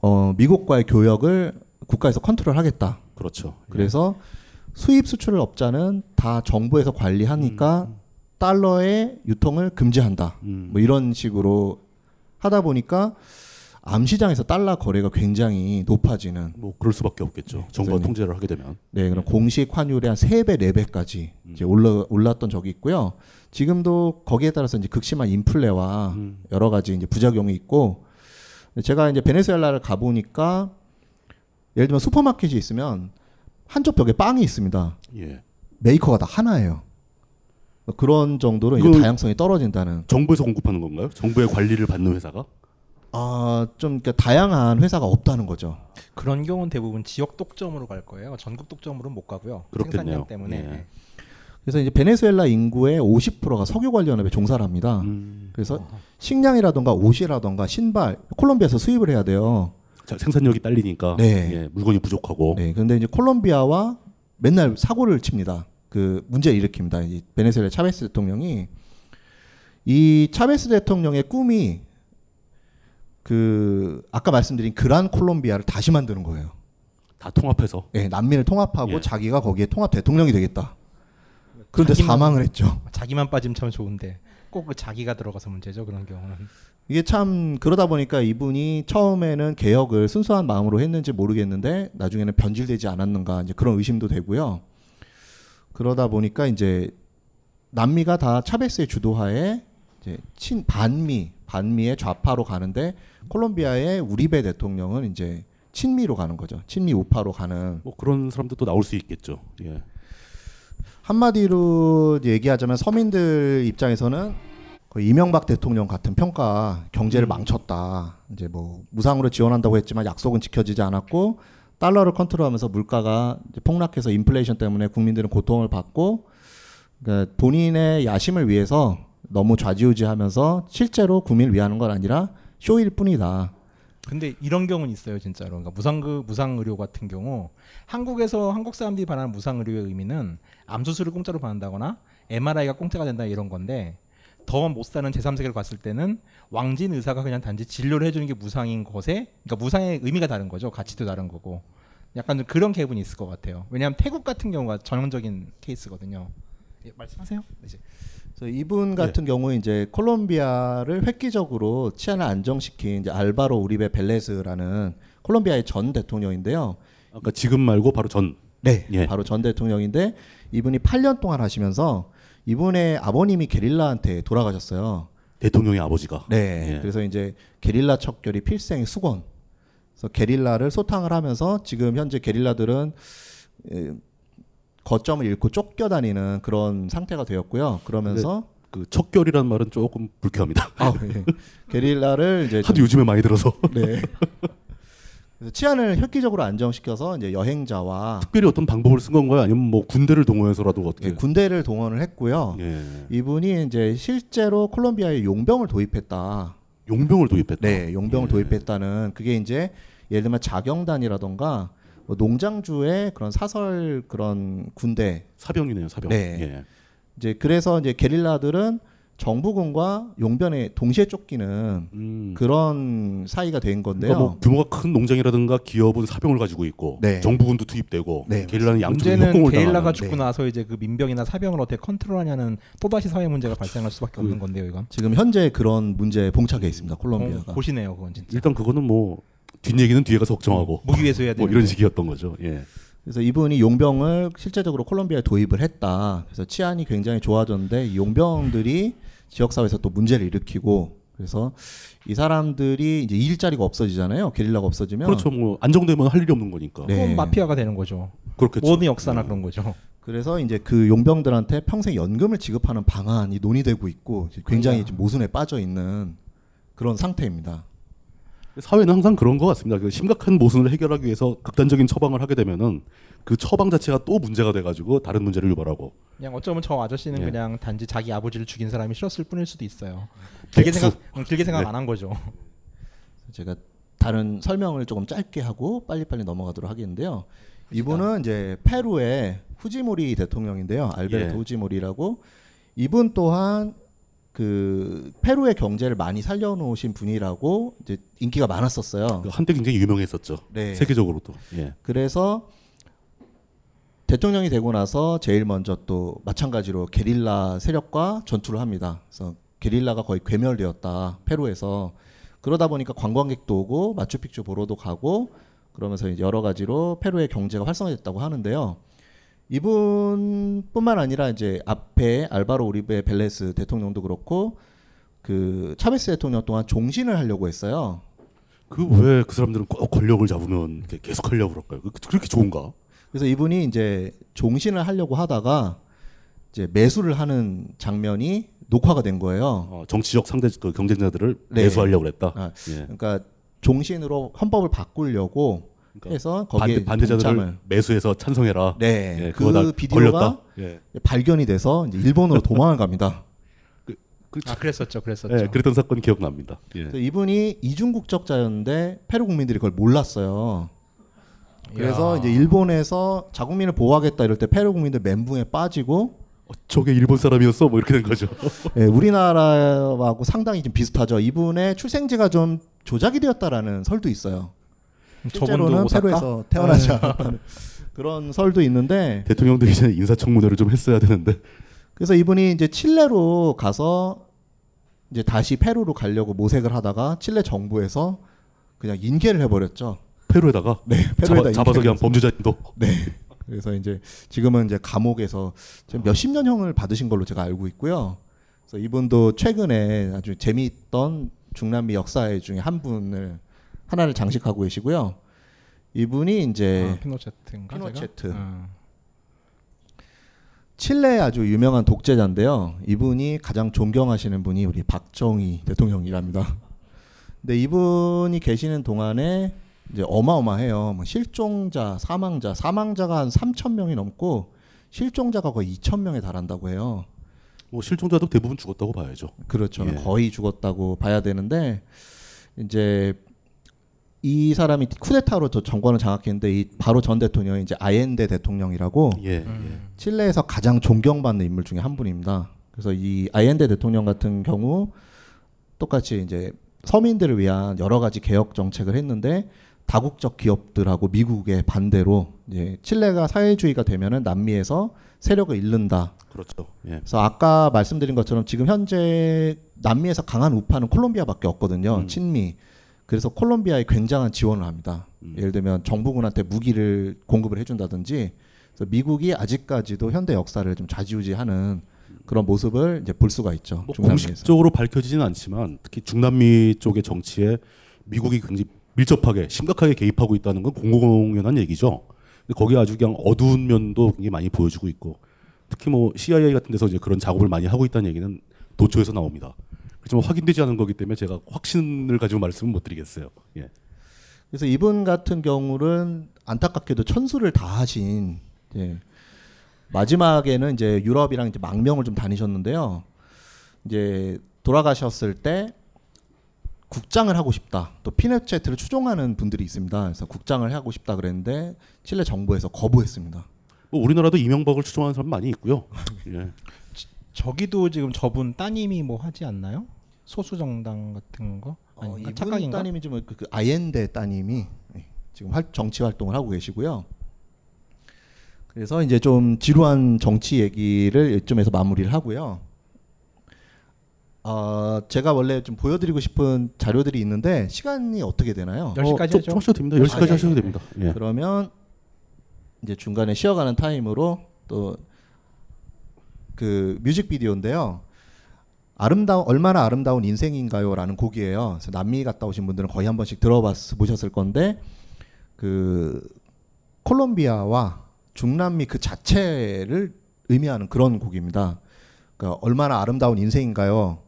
어, 미국과의 교역을 국가에서 컨트롤하겠다. 그렇죠. 그래서 수입 수출 업자는 다 정부에서 관리하니까 달러의 유통을 금지한다. 뭐 이런 식으로 하다 보니까 암 시장에서 달러 거래가 굉장히 높아지는 뭐 그럴 수밖에 없겠죠. 정부가 통제를 하게 되면. 네, 그럼 공식 환율의 한 3배, 4배까지 이제 올라 올랐던 적이 있고요. 지금도 거기에 따라서 이제 극심한 인플레와 여러 가지 이제 부작용이 있고 제가 이제 베네수엘라를 가 보니까 예를 들면 슈퍼마켓이 있으면 한쪽 벽에 빵이 있습니다. 예. 메이커가 다 하나예요. 그런 정도로 이제 다양성이 떨어진다는. 정부에서 공급하는 건가요? 정부의 관리를 받는 회사가? 아, 좀 그러니까 다양한 회사가 없다는 거죠. 그런 경우는 대부분 지역 독점으로 갈 거예요. 전국 독점으로는 못 가고요. 그렇겠네요. 생산량 때문에. 예. 그래서 이제 베네수엘라 인구의 50%가 석유 관련업에 종사를 합니다. 그래서 식량이라던가 옷이라던가 신발 콜롬비아에서 수입을 해야 돼요. 자, 생산력이 딸리니까 네. 예, 물건이 부족하고 네. 근데 이제 콜롬비아와 맨날 사고를 칩니다. 그 문제를 일으킵니다. 이 베네수엘라 차베스 대통령이 이 차베스 대통령의 꿈이 그 아까 말씀드린 그란 콜롬비아를 다시 만드는 거예요. 다 통합해서. 네, 난민을 통합하고 예. 자기가 거기에 통합 대통령이 되겠다. 그런데 자기만- 사망을 했죠. 자기만 빠지면 참 좋은데 꼭 그 자기가 들어가서 문제죠. 그런 경우는. 이게 참 그러다 보니까 이분이 처음에는 개혁을 순수한 마음으로 했는지 모르겠는데 나중에는 변질되지 않았는가 이제 그런 의심도 되고요. 그러다 보니까 이제 남미가 다 차베스의 주도하에 이제 친 반미 반미의 좌파로 가는데 콜롬비아의 우리베 대통령은 이제 친미로 가는 거죠. 친미 우파로 가는 뭐 그런 사람도 또 나올 수 있겠죠. 예. 한마디로 얘기하자면 서민들 입장에서는 거의 이명박 대통령 같은 평가, 경제를 망쳤다. 이제 뭐 무상으로 지원한다고 했지만 약속은 지켜지지 않았고 달러를 컨트롤하면서 물가가 폭락해서 인플레이션 때문에 국민들은 고통을 받고 그러니까 본인의 야심을 위해서 너무 좌지우지하면서 실제로 국민을 위하는 건 아니라 쇼일 뿐이다. 근데 이런 경우는 있어요, 진짜로. 그러니까 무상그 무상 의료 같은 경우 한국에서 한국 사람들이 받는 무상 의료의 의미는 암 수술을 공짜로 받는다거나 MRI가 공짜가 된다 이런 건데 더 못 사는 제3세계를 갔을 때는 왕진 의사가 그냥 단지 진료를 해주는 게 무상인 것에 그러니까 무상의 의미가 다른 거죠. 가치도 다른 거고. 약간 좀 그런 개분이 있을 것 같아요. 왜냐하면 태국 같은 경우가 전형적인 케이스거든요. 예, 말씀하세요. 이제. 그래서 이분 같은 경우에 이제 콜롬비아를 획기적으로 치안을 안정시킨 이제 알바로 우리베 벨레스라는 콜롬비아의 전 대통령인데요. 아까 지금 말고 바로 전. 네, 예. 바로 전 대통령인데 이분이 8년 동안 하시면서 이분의 아버님이 게릴라한테 돌아가셨어요. 대통령의 아버지가. 네. 예. 그래서 이제 게릴라 척결이 필생 수건. 그래서 게릴라를 소탕을 하면서 지금 현재 게릴라들은 에, 거점을 잃고 쫓겨다니는 그런 상태가 되었고요. 그러면서 그 척결이라는 말은 조금 불쾌합니다. 아, 예. 게릴라를 이제 하도 좀- 요즘에 많이 들어서. *laughs* 네. 치안을 획기적으로 안정시켜서 이제 여행자와 특별히 어떤 방법을 쓴 건가요? 아니면 뭐 군대를 동원해서라도 어떻게? 예, 군대를 동원을 했고요. 예. 이분이 이제 실제로 콜롬비아에 용병을 도입했다. 용병을 도입했다. 네, 용병을 도입했다는 그게 이제 예를 들면 자경단이라던가 뭐 농장주의 그런 사설 그런 군대 사병이네요, 사병. 네. 예. 이제 그래서 이제 게릴라들은 정부군과 용변에 동시에 쫓기는 그런 사이가 된 건데요. 음. 그러니까 뭐 규모가 큰 농장이라든가 기업은 사병을 가지고 있고 네. 정부군도 투입되고 네, 게릴라는 양쪽에 문제는 게릴라가. 죽고 나서 이제 그 민병이나 사병을 어떻게 컨트롤하냐는 또다시 사회 문제가 발생할 수밖에 없는 건데요, 이건. 지금 현재 그런 문제에 봉착해 있습니다. 콜롬비아가. 어, 보시네요, 그건 진짜. 일단 그거는 뭐 뒷 얘기는 뒤에 가서 걱정하고 무기회수 해야 뭐 되는데. 이런 식이었던 거죠. 예. 그래서 이분이 용병을 실제적으로 콜롬비아에 도입을 했다. 그래서 치안이 굉장히 좋아졌는데 이 용병들이 지역 사회에서 또 문제를 일으키고 그래서 이 사람들이 이제 일자리가 없어지잖아요. 게릴라가 없어지면 그렇죠. 뭐 안정되면 할 일이 없는 거니까. 네. 그건 마피아가 되는 거죠. 그렇겠죠. 모든 역사나 그런 거죠. 그래서 이제 그 용병들한테 평생 연금을 지급하는 방안이 논의되고 있고 굉장히 모순에 빠져 있는 그런 상태입니다. 사회는 항상 그런 것 같습니다. 그 심각한 모순을 해결하기 위해서 극단적인 처방을 하게 되면은 그 처방 자체가 또 문제가 돼가지고 다른 문제를 유발하고. 그냥 어쩌면 저 아저씨는 예. 그냥 단지 자기 아버지를 죽인 사람이 싫었을 뿐일 수도 있어요. 길게. 생각, 응, 길게 생각 네. 안한 거죠. 제가 다른 설명을 조금 짧게 하고 빨리빨리 넘어가도록 하겠는데요. 이분은 이제 페루의 후지모리 대통령인데요. 알베르토 예. 후지모리라고 이분 또한 그 페루의 경제를 많이 살려놓으신 분이라고 이제 인기가 많았었어요. 그 한때 굉장히 유명했었죠. 네. 세계적으로도. 예. 그래서 대통령이 되고 나서 제일 먼저 또 마찬가지로 게릴라 세력과 전투를 합니다. 그래서 게릴라가 거의 괴멸되었다 페루에서 그러다 보니까 관광객도 오고 마추픽추 보러도 가고 그러면서 여러 가지로 페루의 경제가 활성화됐다고 하는데요. 이분뿐만 아니라 이제 앞에 알바로 우리베 벨레스 대통령도 그렇고 그 차베스 대통령 동안 종신을 하려고 했어요. 그 왜 그 사람들은 꼭 권력을 잡으면 계속 하려고 그럴까요? 그- 그렇게 좋은가? 그래서 이분이 이제 종신을 하려고 하다가 이제 매수를 하는 장면이 녹화가 된 거예요. 어, 정치적 상대 그 경쟁자들을 네. 매수하려고 그랬다. 아, 예. 그러니까 종신으로 헌법을 바꾸려고 해서 거기에 반대, 반대자들을 동참을 매수해서 찬성해라. 네, 예, 그 비디오가 걸렸다. 예. 발견이 돼서 이제 일본으로 도망을 갑니다. *laughs* 아 그랬었죠, 그랬었죠. 예, 그랬던 사건이 기억납니다. 예. 이분이 이중 국적자였는데 페루 국민들이 그걸 몰랐어요. 그래서 이야. 이제 일본에서 자국민을 보호하겠다 이럴 때 페루 국민들 멘붕에 빠지고 저게 일본 사람이었어? 뭐 이렇게 된 거죠. *laughs* 예, 우리나라하고 상당히 좀 비슷하죠. 이분의 출생지가 좀 조작이 되었다라는 설도 있어요. 실제로는? 페루에서 태어나지 네. 않았다는 그런 설도 있는데 대통령도 이제 인사청문회를 좀 했어야 되는데. 그래서 이분이 이제 칠레로 가서 이제 다시 페루로 가려고 모색을 하다가 칠레 정부에서 그냥 인계를 해버렸죠. 페루에다가 네, 잡아, 페루에다 잡아 서 그냥 인계를 범죄자인도. 네. 그래서 이제 지금은 이제 감옥에서 지금 몇십 년형을 받으신 걸로 제가 알고 있고요. 그래서 이분도 최근에 아주 재미있던 중남미 역사회 중에 한 분을 하나를 장식하고 계시고요. 이분이 이제 아, 피노체트인가? 피노체트. 아. 칠레 아주 유명한 독재자인데요. 이분이 가장 존경하시는 분이 우리 박정희 대통령이랍니다. 근데 이분이 계시는 동안에 이제 어마어마해요. 뭐 실종자, 사망자, 사망자가 한 3천 명이 넘고 실종자가 거의 2천 명에 달한다고 해요. 뭐 실종자도 대부분 죽었다고 봐야죠. 그렇죠. 예. 거의 죽었다고 봐야 되는데 이제 이 사람이 쿠데타로 저 정권을 장악했는데 이 바로 전 대통령이 이제 아옌데 대통령이라고 예. 음. 칠레에서 가장 존경받는 인물 중에 한 분입니다. 그래서 이 아옌데 대통령 같은 경우 똑같이 이제 서민들을 위한 여러 가지 개혁 정책을 했는데 다국적 기업들하고 미국의 반대로 이제 칠레가 사회주의가 되면은 남미에서 세력을 잃는다. 그렇죠. 예. 그래서 아까 말씀드린 것처럼 지금 현재 남미에서 강한 우파는 콜롬비아밖에 없거든요. 음. 친미. 그래서 콜롬비아에 굉장한 지원을 합니다. 음. 예를 들면 정부군한테 무기를 공급을 해준다든지. 그래서 미국이 아직까지도 현대 역사를 좀 좌지우지하는 그런 모습을 이제 볼 수가 있죠. 뭐. 공식적으로 밝혀지지는 않지만 특히 중남미 쪽의 정치에 미국이 굉장히 밀접하게 심각하게 개입하고 있다는 건 공공연한 얘기죠. 근데 거기에 아주 그냥 어두운 면도 굉장히 많이 보여주고 있고 특히 뭐 CIA 같은 데서 이제 그런 작업을 많이 하고 있다는 얘기는 도처에서 나옵니다. 그렇지만 확인되지 않은 거기 때문에 제가 확신을 가지고 말씀은 못 드리겠어요. 예. 그래서 이분 같은 경우는 안타깝게도 천수를 다 하신 예. 마지막에는 이제 유럽이랑 이제 망명을 좀 다니셨는데요. 이제 돌아가셨을 때 국장을 하고 싶다. 또 피네체트를 추종하는 분들이 있습니다. 그래서 국장을 하고 싶다 그랬는데 칠레 정부에서 거부했습니다. 뭐 우리나라도 이명박을 추종하는 사람 많이 있고요. 예. 저기도 지금 저분 따님이 뭐 하지 않나요? 소수 정당 같은 거? 아니 어, 이분 착각인가? 따님이 지금 그, 그 아옌데 따님이 예, 지금 활, 정치 활동을 하고 계시고요. 그래서 이제 좀 지루한 정치 얘기를 이쯤에서 마무리를 하고요. 어, 제가 원래 좀 보여드리고 싶은 자료들이 있는데 시간이 어떻게 되나요? 10시까지 어, 좀- 하셔도 됩니다. 10시까지 아, 예, 하셔도 예. 됩니다. 예. 그러면 이제 중간에 쉬어가는 타임으로 또 그 뮤직비디오인데요. 아름다운 얼마나 아름다운 인생인가요라는 곡이에요. 그래서 남미 갔다 오신 분들은 거의 한 번씩 들어봤 보셨을 건데 그 콜롬비아와 중남미 그 자체를 의미하는 그런 곡입니다. 그러니까 얼마나 아름다운 인생인가요?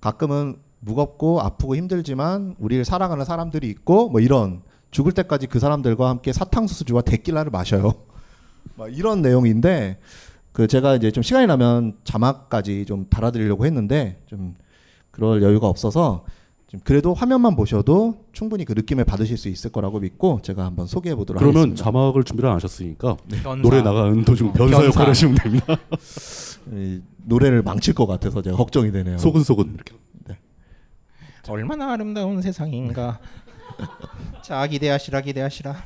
가끔은 무겁고 아프고 힘들지만 우리를 사랑하는 사람들이 있고 뭐 이런 죽을 때까지 그 사람들과 함께 사탕수수주와 데킬라를 마셔요. *laughs* 막 이런 내용인데 그 제가 이제 좀 시간이 나면 자막까지 좀 달아드리려고 했는데 좀 그럴 여유가 없어서 좀 그래도 화면만 보셔도 충분히 그 느낌을 받으실 수 있을 거라고 믿고 제가 한번 소개해 보도록 그러면 하겠습니다. 자막을 준비를 안 하셨으니까 변사. 노래 나가는 도중 변사, 변사. 역할 하시면 됩니다. *laughs* 이 노래를 망칠 것 같아서 제가 걱정이 되네요. 소근소근 이렇게. 얼마나 아름다운 세상인가. *laughs* 자 기대하시라 기대하시라.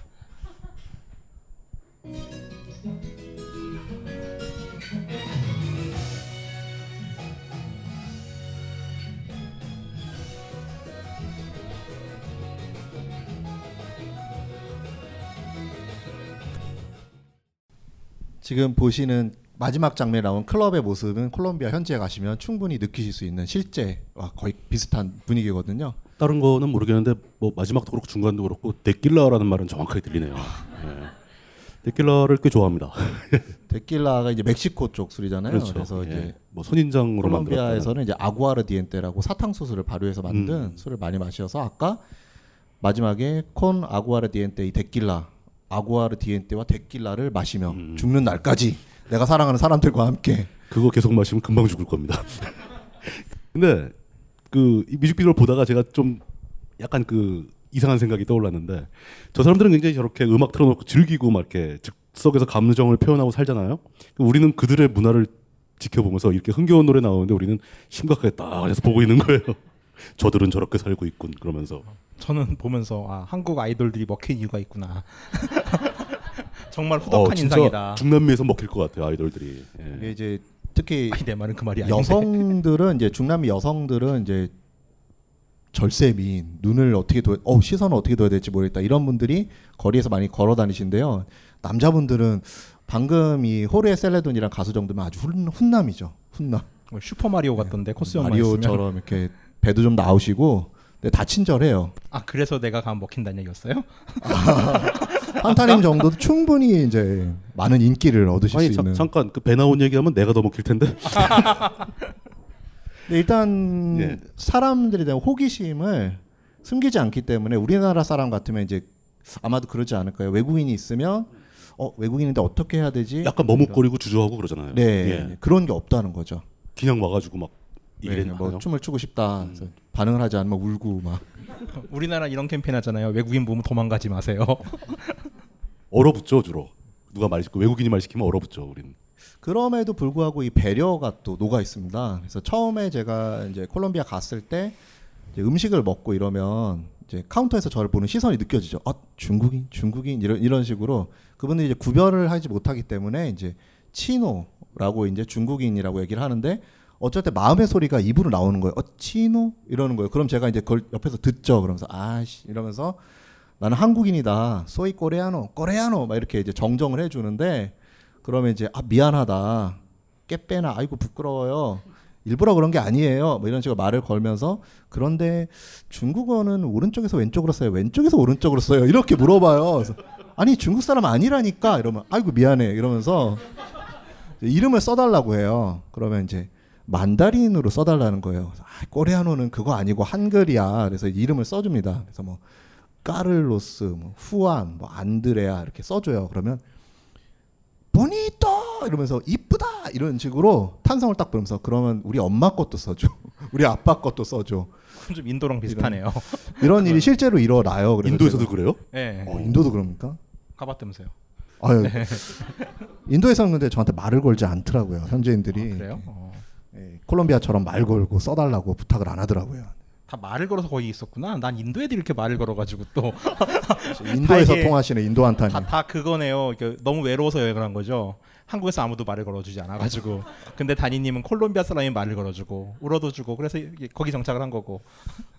지금 보시는 마지막 장면에 나온 클럽의 모습은 콜롬비아 현지에 가시면 충분히 느끼실 수 있는 실제와 거의 비슷한 분위기거든요. 다른 거는 모르겠는데 뭐 마지막도 그렇고 중간도 그렇고 데킬라라는 말은 정확하게 들리네요. 예. 데킬라를 꽤 좋아합니다. *laughs* 데킬라가 이제 멕시코 쪽 술이잖아요. 그렇죠. 그래서 예. 이제 뭐 선인장으로 콜롬비아에서는 이제 aguardiente라고 사탕수수를 발효해서 만든 음. 술을 많이 마셔서 아까 마지막에 con aguardiente y tequila aguardiente와 데킬라를 마시며 음. 죽는 날까지 내가 사랑하는 사람들과 함께 그거 계속 마시면 금방 죽을 겁니다. *laughs* 근데 그이 뮤직비디오를 보다가 제가 좀 약간 그 이상한 생각이 떠올랐는데 저 사람들은 굉장히 저렇게 음악 틀어놓고 즐기고 막 이렇게 즉석에서 감정을 표현하고 살잖아요. 우리는 그들의 문화를 지켜보면서 이렇게 흥겨운 노래 나오는데 우리는 심각하게 딱 해서 보고 있는 거예요. 저들은 저렇게 살고 있군 그러면서 저는 보면서 아 한국 아이돌들이 먹힌 이유가 있구나. *laughs* 정말 후덕한 어, 진짜 인상이다. 중남미에서 먹힐 것 같아요 아이돌들이. 예. 이게 이제 특히 아니, 내 말은 그 말이 아닌데. 여성들은 이제 중남미 여성들은 이제 절세 미인 눈을 어떻게 둬, 어 시선을 어떻게 둬야 될지 모르겠다 이런 분들이 거리에서 많이 걸어 다니신데요. 남자분들은 방금 이 호르에 셀레돈이랑 가수 정도면 아주 훈, 훈남이죠. 훈남. 뭐 슈퍼 마리오 같던데 코스염만 마리오처럼 이렇게 배도 좀 나오시고 근데 다 친절해요. 아 그래서 내가 가면 먹힌다는 얘기였어요? 한타님 정도도 충분히 이제 많은 인기를 얻으실 아니 수 잠, 있는. 잠깐 그 배 나온 얘기하면 내가 더 먹힐 텐데. 근데 *laughs* 일단 예. 사람들에 대한 호기심을 숨기지 않기 때문에 우리나라 사람 같으면 이제 아마도 그러지 않을까요? 외국인이 있으면 어 외국인인데 어떻게 해야 되지? 약간 머뭇거리고 주저하고 그러잖아요. 네 예. 그런 게 없다는 거죠. 그냥 와가지고 막 네, 이래 뭐 춤을 추고 싶다. 그래서 반응을 하지 않으면 울고 막. *laughs* 우리나라 이런 캠페인 하잖아요. 외국인 보면 도망가지 마세요. *laughs* 얼어붙죠 주로. 누가 말 시키고 외국인이 말 시키면 얼어붙죠 우리는. 그럼에도 불구하고 이 배려가 또 녹아 있습니다. 그래서 처음에 제가 이제 콜롬비아 갔을 때 이제 음식을 먹고 이러면 이제 카운터에서 저를 보는 시선이 느껴지죠. 어, 중국인, 중국인 이런 이런 식으로 그분들이 이제 구별을 하지 못하기 때문에 이제 치노라고 이제 중국인이라고 얘기를 하는데 어쩔 때 마음의 소리가 입으로 나오는 거예요. 어, 치노 이러는 거예요. 그럼 제가 이제 그걸 옆에서 듣죠. 그러면서 아씨 이러면서 나는 한국인이다. 소이 코레아노, 코레아노 막 이렇게 이제 정정을 해주는데 그러면 이제 아 미안하다. 깨빼나 아이고 부끄러워요. 일부러 그런 게 아니에요. 뭐 이런 식으로 말을 걸면서 그런데 중국어는 오른쪽에서 왼쪽으로 써요. 왼쪽에서 오른쪽으로 써요. 이렇게 물어봐요. 그래서 아니 중국 사람 아니라니까 이러면 아이고 미안해 이러면서 이름을 써달라고 해요. 그러면 이제 만다린으로 써달라는 거예요. 그래서 아, 코레아노는 그거 아니고 한글이야. 그래서 이름을 써줍니다. 그래서 뭐 까를로스, 뭐 후안, 뭐 안드레아 이렇게 써줘요. 그러면 보니또 이러면서 이쁘다 이런 식으로 탄성을 딱 부르면서 그러면 우리 엄마 것도 써줘, *laughs* 우리 아빠 것도 써줘. 그럼 좀 인도랑 비슷하네요. *laughs* 이런 일이 실제로 일어나요. 그래서 인도에서도 제가- 그래요? 네. 어, 인도도 그럽니까? 가봤다면서요. 아유, 네. *laughs* 인도에서는 근데 저한테 말을 걸지 않더라고요. 현지인들이. 아, 그래요? 어. 예, 콜롬비아처럼 말 걸고 써달라고 부탁을 안 하더라고요. 다 말을 걸어서 거기 있었구나. 난 인도 애들이 이렇게 말을 걸어가지고 또 *laughs* 인도에서 통하시는 인도 한타님. 다, 다 그거네요. 너무 외로워서 여행을 한 거죠. 한국에서 아무도 말을 걸어주지 않아가지고. 근데 다니님은 콜롬비아 사람이 말을 걸어주고 울어도 주고 그래서 거기 정착을 한 거고.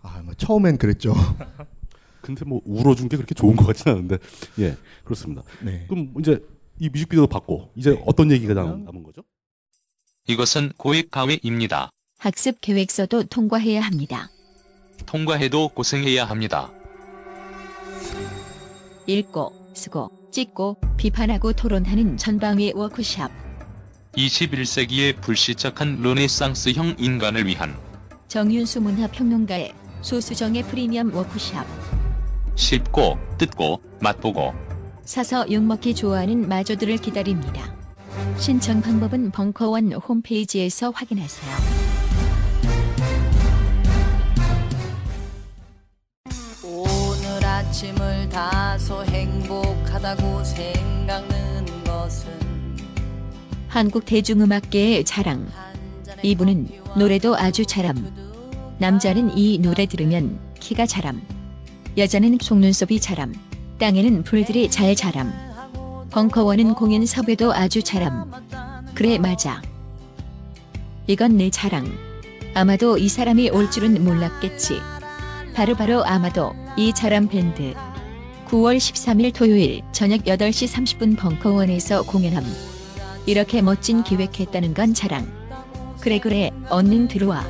아, 뭐 처음엔 그랬죠. *laughs* 근데 뭐 울어준 게 그렇게 좋은 것 같지는 않은데 예 그렇습니다. 네. 그럼 이제 이 뮤직비디오 받고 이제 어떤 얘기가 남, 남은 거죠? 이것은 고액 가외입니다. 학습 계획서도 통과해야 합니다. 통과해도 고생해야 합니다. 읽고, 쓰고, 찍고, 비판하고 토론하는 전방위 워크샵. 21세기의 불시착한 르네상스형 인간을 위한 정윤수 문화평론가의 소수정의 프리미엄 워크샵. 쉽고 뜯고 맛보고 사서 욕먹기 좋아하는 마저들을 기다립니다. 신청 방법은 벙커원 홈페이지에서 확인하세요. 아침을 다소 행복하다고 생각는 것은 한국 대중음악계의 자랑. 이분은 노래도 아주 잘함. 남자는 이 노래 들으면 키가 자람. 여자는 속눈썹이 자람. 땅에는 풀들이 잘 자람. 벙커원은 공연 섭외도 아주 잘함. 그래 맞아. 이건 내 자랑. 아마도 이 사람이 올 줄은 몰랐겠지. 바로 바로 아마도 이 자람 밴드. 9월 13일 토요일 저녁 8시 30분 벙커원에서 공연함. 이렇게 멋진 기획했다는 건 자랑. 그래 그래 얼른 들어와.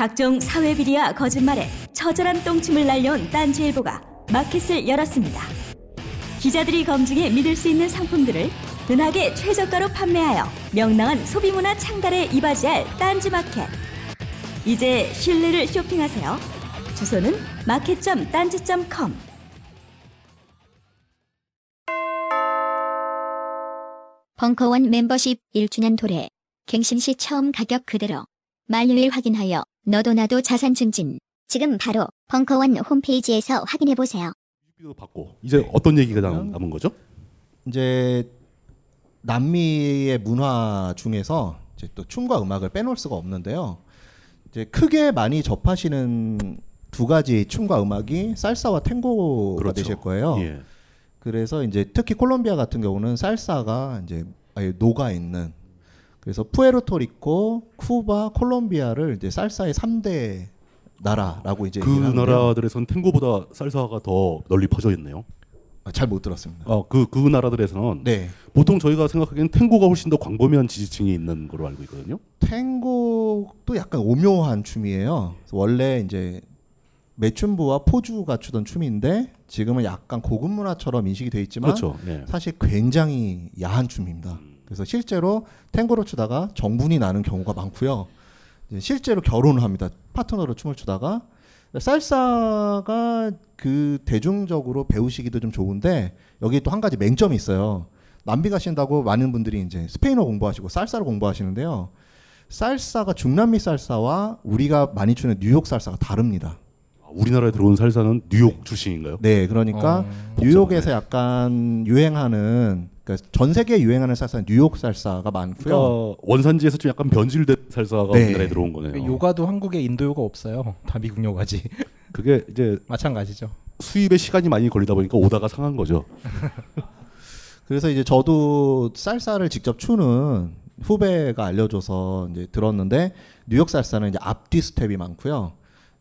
각종 사회 비리와 거짓말에 처절한 똥침을 날려온 딴지일보가 마켓을 열었습니다. 기자들이 검증해 믿을 수 있는 상품들을 은하계 최저가로 판매하여 명랑한 소비문화 창달에 이바지할 딴지마켓. 이제 신뢰를 쇼핑하세요. 주소는 마켓.딴지.com 벙커원 멤버십 1주년 도래. 갱신 시 처음 가격 그대로. 만료일 확인하여 너도 나도 자산 증진. 지금 바로 벙커원 홈페이지에서 확인해 보세요. 받고 이제 어떤 얘기가 남, 남은 거죠? 이제 남미의 문화 중에서 이제 또 춤과 음악을 빼놓을 수가 없는데요. 이제 크게 많이 접하시는 두 가지 춤과 음악이 살사와 탱고가 그렇죠. 되실 거예요. 예. 그래서 이제 특히 콜롬비아 같은 경우는 살사가 이제 아예 녹아 있는 그래서 푸에르토리코, 쿠바, 콜롬비아를 이제 살사의 3대 나라라고 이제 그. 나라들에선 탱고보다 살사가 더 널리 퍼져 있네요. 잘못 들었습니다. 어, 그, 그 나라들에서는 네. 보통 저희가 생각하기엔 탱고가 훨씬 더 광범위한 지지층이 있는 걸로 알고 있거든요. 탱고도 약간 오묘한 춤이에요. 원래 이제 매춘부와 포주가 추던 춤인데 지금은 약간 고급 문화처럼 인식이 돼 있지만 그렇죠. 예. 사실 굉장히 야한 춤입니다. 그래서 실제로 탱고를 추다가 정분이 나는 경우가 많고요. 이제 실제로 결혼을 합니다. 파트너로 춤을 추다가 살사가 그 대중적으로 배우시기도 좀 좋은데 여기 또 한 가지 맹점이 있어요. 남비 가신다고 많은 분들이 이제 스페인어 공부하시고 살사를 공부하시는데요. 살사가 중남미 살사와 우리가 많이 추는 뉴욕 살사가 다릅니다. 우리나라에 들어온 살사는 뉴욕 출신인가요? 네, 그러니까 뉴욕에서 약간 유행하는 그러니까 전 세계에 유행하는 살사는 뉴욕 살사가 많고요. 그러니까 원산지에서 좀 약간 변질된 살사가 네. 우리나라에 들어온 거네요. 요가도 한국에 인도 요가 없어요. *laughs* 다 미국 요가지. 그게 이제 마찬가지죠. 수입에 시간이 많이 걸리다 보니까 오다가 상한 거죠. *laughs* 그래서 이제 저도 살사를 직접 추는 후배가 알려줘서 이제 들었는데 뉴욕 살사는 이제 앞뒤 스텝이 많고요.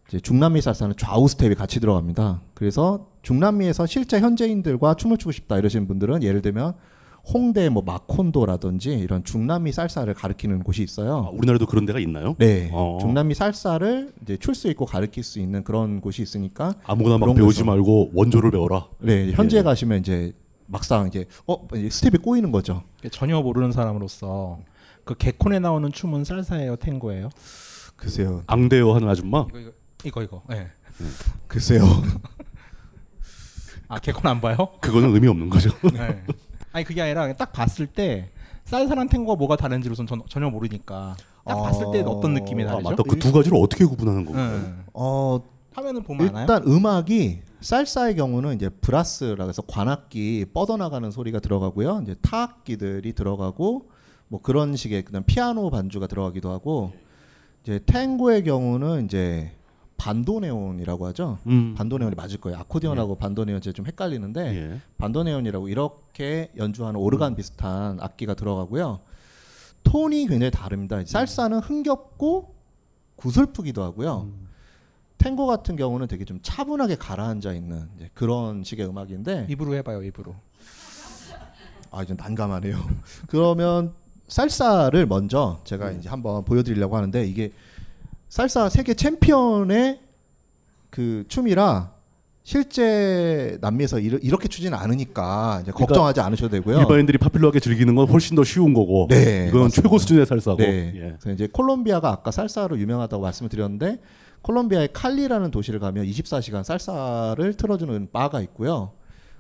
이제 중남미 살사는 좌우 스텝이 같이 들어갑니다. 그래서 중남미에서 실제 현지인들과 춤을 추고 싶다 이러시는 분들은 예를 들면 홍대 뭐 마콘도라든지 이런 중남미 살사를 가르치는 곳이 있어요. 우리나라도 그런 데가 있나요? 네, 어. 중남미 살사를 이제 출수 있고 가르칠 수 있는 그런 곳이 있으니까 아무거나 막 배우지 곳에서 말고 원조를 배워라. 네, 현지에 예. 가시면 이제 막상 이제 어 스텝이 꼬이는 거죠. 전혀 모르는 사람으로서 그 개콘에 나오는 춤은 살사예요, 탱고예요? 글쎄요. 앙대요 하는 아줌마. 이거 이거 이거 이거. 예. 글쎄요. *laughs* 아 개콘 안 봐요? 그거는 의미 없는 거죠. 네. 아니 그게 아니라 딱 봤을 때 살사랑 탱고가 뭐가 다른지를 전 전혀 모르니까 딱 봤을 때 어떤 느낌이 다르죠? 아, 맞다. 그 두 가지를 어떻게 구분하는 건가요? 네. 어 화면을 보면 일단 알아요? 음악이 살사의 경우는 이제 브라스라고 해서 관악기 뻗어나가는 소리가 들어가고요. 이제 타악기들이 들어가고 뭐 그런 식의 그다음 피아노 반주가 들어가기도 하고 이제 탱고의 경우는 이제 반도네온이라고 하죠. 음. 반도네온이 맞을 거예요. 아코디언하고 반도네온 제가 좀 헷갈리는데 예. 반도네온이라고 이렇게 연주하는 오르간 비슷한 악기가 들어가고요. 톤이 굉장히 다릅니다. 살사는 흥겹고 구슬프기도 하고요. 탱고 같은 경우는 되게 좀 차분하게 가라앉아 있는 그런 식의 음악인데 입으로 해봐요, 입으로. 아 이제 난감하네요. *laughs* 그러면 살사를 먼저 제가 이제 한번 보여드리려고 하는데 이게 살사 세계 챔피언의 그 춤이라 실제 남미에서 이렇게 추지는 않으니까 이제 걱정하지 않으셔도 되고요. 그러니까 일반인들이 popular하게 즐기는 건 훨씬 더 쉬운 거고 네, 이건 맞습니다. 최고 수준의 살사고 네. 예. 그래서 이제 콜롬비아가 아까 살사로 유명하다고 말씀을 드렸는데 콜롬비아의 칼리라는 도시를 가면 24시간 살사를 틀어주는 바가 있고요.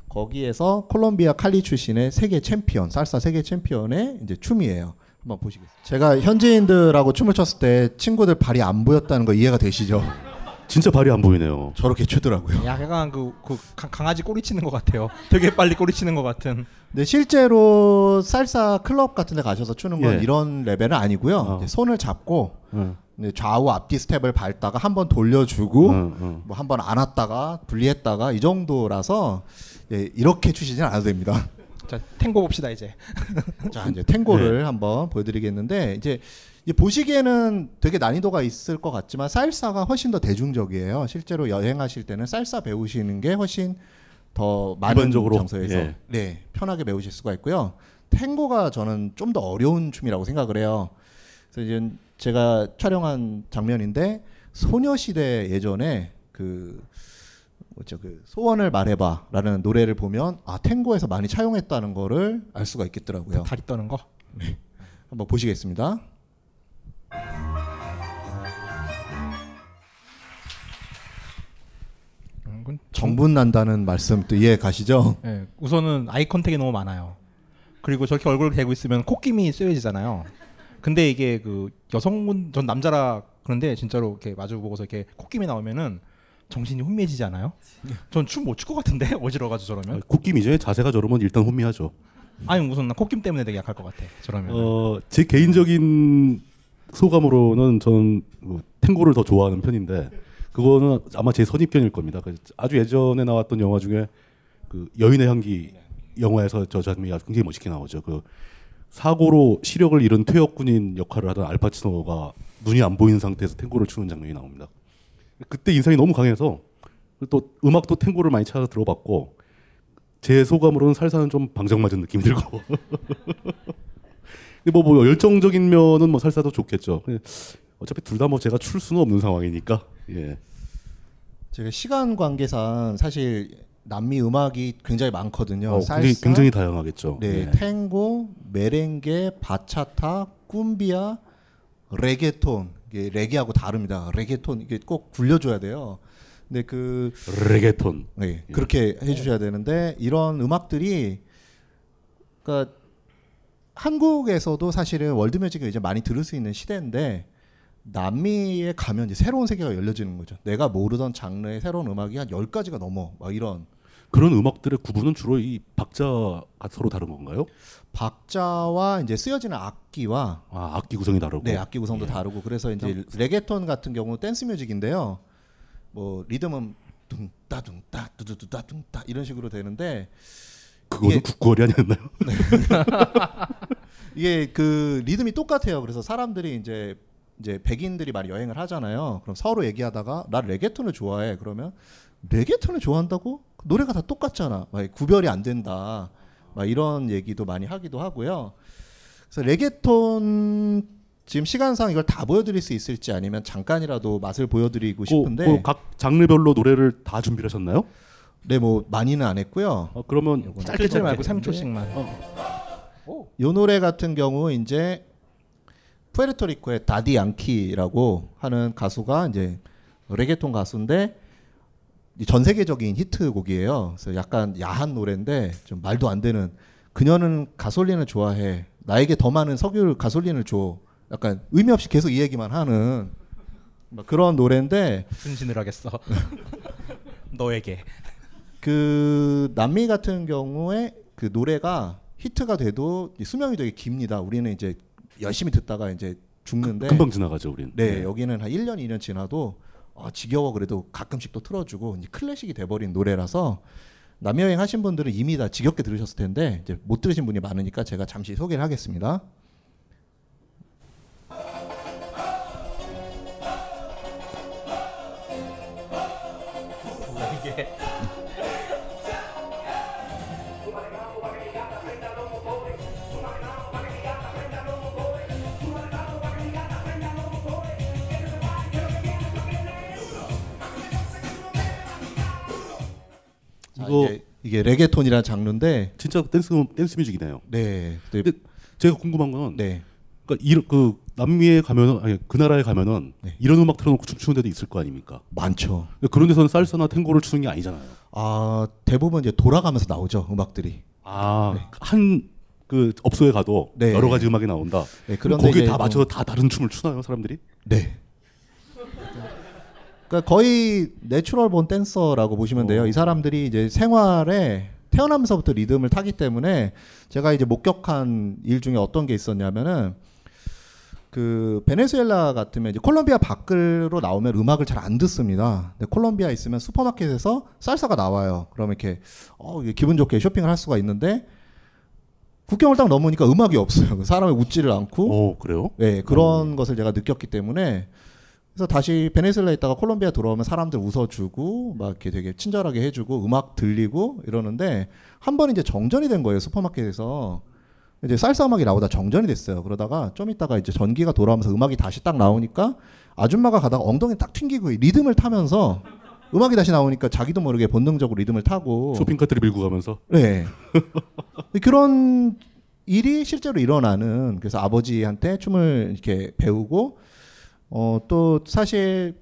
거기에서 콜롬비아 칼리 출신의 세계 챔피언, 살사 세계 챔피언의 이제 춤이에요. 한번 보시겠습니다. 제가 현지인들하고 춤을 췄을 때 친구들 발이 안 보였다는 거 이해가 되시죠? 진짜 발이 안 보이네요. 저렇게 추더라고요. 약간 그, 그 강- 강아지 꼬리 치는 것 같아요. 되게 빨리 꼬리 치는 것 같은. 네, 실제로 살사 클럽 같은 데 가셔서 추는 건 예. 이런 레벨은 아니고요. 이제 손을 잡고 어. 네, 좌우 앞뒤 스텝을 밟다가 한 번 돌려주고 어, 어. 뭐한 번 안았다가 분리했다가 이 정도라서 예, 이렇게 추시지는 않아도 됩니다. 자, 탱고 봅시다 이제. *laughs* 자, 이제 탱고를 네. 한번 보여드리겠는데 이제 보시기에는 되게 난이도가 있을 것 같지만 쌀사가 훨씬 더 대중적이에요. 실제로 여행하실 때는 쌀사 배우시는 게 훨씬 더 많은 장소에서 예. 네, 편하게 배우실 수가 있고요. 탱고가 저는 좀 더 어려운 춤이라고 생각을 해요. 그래서 이제 제가 촬영한 장면인데 소녀시대 예전에 그 뭐죠 그 소원을 말해봐라는 노래를 보면 아 탱고에서 많이 차용했다는 거를 알 수가 있겠더라고요. 다리 떠는 거. 네. 한번 보시겠습니다. 정분 난다는 말씀 또 이해 가시죠? 예, 우선은 아이 컨택이 너무 많아요. 그리고 저렇게 얼굴 대고 있으면 콧김이 쇠해지잖아요. 근데 이게 그 여성분 전 남자라 그런데 진짜로 이렇게 마주 보고서 이렇게 콧김이 나오면은 정신이 혼미해지지 않아요? 전 춤 못 출 것 같은데 *laughs* 어지러가지고 저러면. 콧김이죠. 자세가 저러면 일단 혼미하죠. 아니 무슨 나 콧김 때문에 되게 약할 것 같아. 저러면. 어, 제 개인적인 소감으로는 저는 뭐 탱고를 더 좋아하는 편인데 그거는 아마 제 선입견일 겁니다. 그 아주 예전에 나왔던 영화 중에 그 여인의 향기 영화에서 저 장면이 아주 굉장히 멋있게 나오죠. 그 사고로 시력을 잃은 퇴역군인 역할을 하던 알파치노가 눈이 안 보이는 상태에서 탱고를 추는 장면이 나옵니다. 그때 인상이 너무 강해서 또 음악도 탱고를 많이 찾아 들어봤고 제 소감으로는 살사는 좀 방정 맞은 느낌이 들고 *laughs* 근데 뭐, 뭐 열정적인 면은 뭐 살사도 좋겠죠. 어차피 둘 다 뭐 제가 출 수는 없는 상황이니까 예. 제가 시간 관계상 사실 남미 음악이 굉장히 많거든요. 어, 굉장히, 살사, 굉장히 다양하겠죠. 네, 예. 탱고, 메렝게, 바차타, 꿈비아, 레게톤. 이게 레게하고 다릅니다. 레게톤 이게 꼭 굴려줘야 돼요. 근데 그 레게톤. 네, 그렇게 해주셔야 되는데 이런 음악들이 그러니까 한국에서도 사실은 월드뮤직을 이제 많이 들을 수 있는 시대인데 남미에 가면 이제 새로운 세계가 열려지는 거죠. 내가 모르던 장르의 새로운 음악이 한 10가지가 넘어. 막 이런 그런 음악들의 구분은 주로 이 박자가 서로 다른 건가요? 박자와 이제 쓰여지는 악기와 아, 악기 구성이 다르고. 네, 악기 구성도 예. 다르고 그래서 이제 reggaeton 같은 경우 dance music인데요. 뭐 리듬은 둥따 둥따 두두두따 둥따 이런 식으로 되는데 그거는 굿거리 아니었나요? 네. *laughs* 이게 그 리듬이 똑같아요. 그래서 사람들이 이제 이제 백인들이 많이 여행을 하잖아요. 그럼 서로 얘기하다가 나 reggaeton을 좋아해. 그러면 레게톤을 좋아한다고? 노래가 다 똑같잖아. 막 구별이 안 된다. 막 이런 얘기도 많이 하기도 하고요. 그래서 레게톤 지금 시간상 이걸 다 보여드릴 수 있을지 아니면 잠깐이라도 맛을 보여드리고 싶은데 그, 각 장르별로 노래를 다 준비를 하셨나요? 네, 뭐 많이는 안 했고요. 어, 그러면 짧게 짧게 말고 3초씩만. 요 노래 같은 경우 이제 푸에르토리코의 다디 양키라고 하는 가수가 이제 레게톤 가수인데 이전 세계적인 히트곡이에요. 그래서 약간 야한 노래인데 좀 말도 안 되는 그녀는 가솔린을 좋아해. 나에게 더 많은 석유 가솔린을 줘. 약간 의미 없이 계속 이 얘기만 하는 막 그런 노래인데 분신을 하겠어. *laughs* 너에게. 그 남미 같은 경우에 그 노래가 히트가 돼도 이 수명이 되게 깁니다. 우리는 이제 열심히 듣다가 이제 죽는데 금방 지나가죠, 우리는. 네, 네. 여기는 한 1년, 2년 지나도 아, 지겨워 그래도 가끔씩 또 틀어주고 이제 클래식이 돼버린 노래라서 남미 여행 하신 분들은 이미 다 지겹게 들으셨을 텐데 이제 못 들으신 분이 많으니까 제가 잠시 소개를 하겠습니다. 이거 이게, 이게 reggaeton이라는 장르인데 진짜 댄스 dance music이네요. 네. 근데 제가 궁금한 거는 네. 그러니까 이런 그 남미에 가면은 아니 그 나라에 가면은 이런 음악 틀어놓고 춤추는 데도 있을 거 아닙니까? 많죠. 근데 그런 데서는 살사나 탱고를 추는 게 아니잖아요. 아 대부분 이제 돌아가면서 나오죠 음악들이. 아 한 그 업소에 가도 네. 여러 가지 음악이 나온다. 네, 그런데 거기에 다 맞춰 뭐- 다 다른 춤을 추나요 사람들이? 네. 그러니까 거의 natural born dancer라고 보시면 돼요. 이 사람들이 이제 생활에 태어나면서부터 리듬을 타기 때문에 제가 이제 목격한 일 중에 어떤 게 있었냐면은 그 베네수엘라 같으면 이제 콜롬비아 밖으로 나오면 음악을 잘 안 듣습니다. 근데 콜롬비아 있으면 슈퍼마켓에서 살사가 나와요. 그러면 이렇게 어 기분 좋게 쇼핑을 할 수가 있는데 국경을 딱 넘으니까 음악이 없어요. 사람이 웃지를 않고. 어 그래요? 네 그런 것을 제가 느꼈기 때문에 그래서 다시 베네수엘라에 있다가 콜롬비아 들어오면 사람들 웃어주고 막 이렇게 되게 친절하게 해주고 음악 들리고 이러는데 한 번 이제 정전이 된 거예요 슈퍼마켓에서. 이제 쌀사 음악이 나오다 정전이 됐어요. 그러다가 좀 있다가 이제 전기가 돌아오면서 음악이 다시 딱 나오니까 아줌마가 가다가 엉덩이 딱 튕기고 리듬을 타면서 음악이 다시 나오니까 자기도 모르게 본능적으로 리듬을 타고. 쇼핑카트를 밀고 가면서? 네. 그런 일이 실제로 일어나는 그래서 아버지한테 춤을 이렇게 배우고 어 또 사실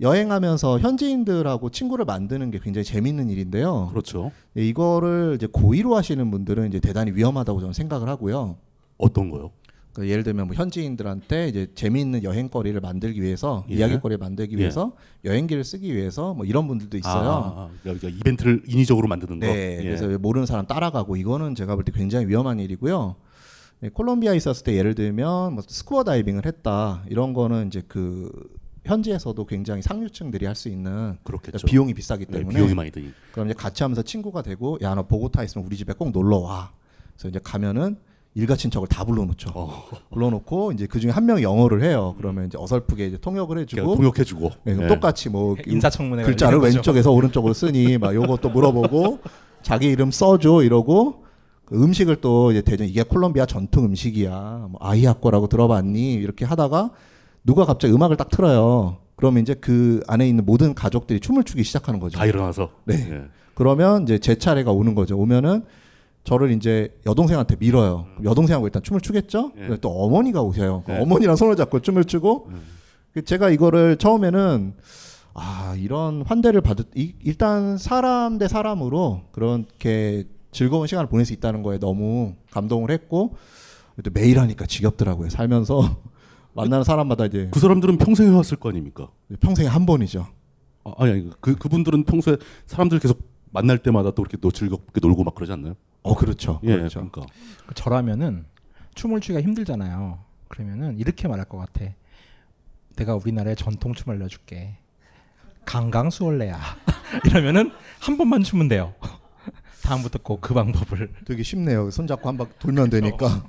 여행하면서 현지인들하고 친구를 만드는 게 굉장히 재밌는 일인데요. 그렇죠. 예, 이거를 이제 고의로 하시는 분들은 이제 대단히 위험하다고 저는 생각을 하고요. 어떤 거요? 그 예를 들면 뭐 현지인들한테 이제 재미있는 여행거리를 만들기 위해서 예. 이야기거리를 만들기 예. 위해서 여행기를 쓰기 위해서 뭐 이런 분들도 있어요. 아, 아, 아. 그러니까 이벤트를 인위적으로 만드는 거. 네, 예. 그래서 모르는 사람 따라가고 이거는 제가 볼 때 굉장히 위험한 일이고요. 네, 콜롬비아에 있었을 때 예를 들면 뭐 스쿠버 다이빙을 했다 이런 거는 이제 그 현지에서도 굉장히 상류층들이 할 수 있는 그렇겠죠. 비용이 비싸기 네, 때문에 비용이 많이 드니. 그럼 이제 같이 하면서 친구가 되고 야 너 보고타 있으면 우리 집에 꼭 놀러 와. 그래서 이제 가면은 일가 친척을 다 불러놓죠. 어. 불러놓고 이제 그 중에 한 명이 영어를 해요. 그러면 이제 어설프게 이제 통역을 해주고 그러니까 통역해주고. 네, 네. 똑같이 뭐 *laughs* 인사청문회가 글자를. 왼쪽에서 오른쪽으로 쓰니 막 요것도 물어보고 자기 이름 써줘 이러고 그 음식을 또 이제 대전 이게 콜롬비아 전통 음식이야. 뭐 아이아꼬라고 들어봤니? 이렇게 하다가 누가 갑자기 음악을 딱 틀어요. 그러면 이제 그 안에 있는 모든 가족들이 춤을 추기 시작하는 거죠. 다 일어나서. 네. 예. 그러면 이제 제 차례가 오는 거죠. 오면은 저를 이제 여동생한테 밀어요. 그럼 여동생하고 일단 춤을 추겠죠. 예. 그리고 또 어머니가 오세요. 예. 어머니랑 손을 잡고 춤을 추고 그 제가 이거를 처음에는 아 이런 환대를 받을 이- 일단 사람 대 사람으로 그렇게 즐거운 시간을 보낼 수 있다는 거에 너무 감동을 했고 또 매일 하니까 지겹더라고요. 살면서 *laughs* 만나는 사람마다 이제 그 사람들은 평생 해왔을 거 아닙니까? 평생에 한 번이죠. 아, 아니, 아니 그 그분들은 평소에 사람들 계속 만날 때마다 또 이렇게 또 즐겁게 놀고 막 그러지 않나요? 어 그렇죠. 예, 그렇죠. 그러니까 그 저라면은 춤을 추기가 힘들잖아요. 그러면은 이렇게 말할 것 같아. 내가 우리나라의 전통 춤 알려줄게. 강강수월래야. *laughs* 이러면은 한 번만 추면 돼요. 다음부터 꼭 그 방법을. 되게 쉽네요. 손잡고 한방 돌면 되니까.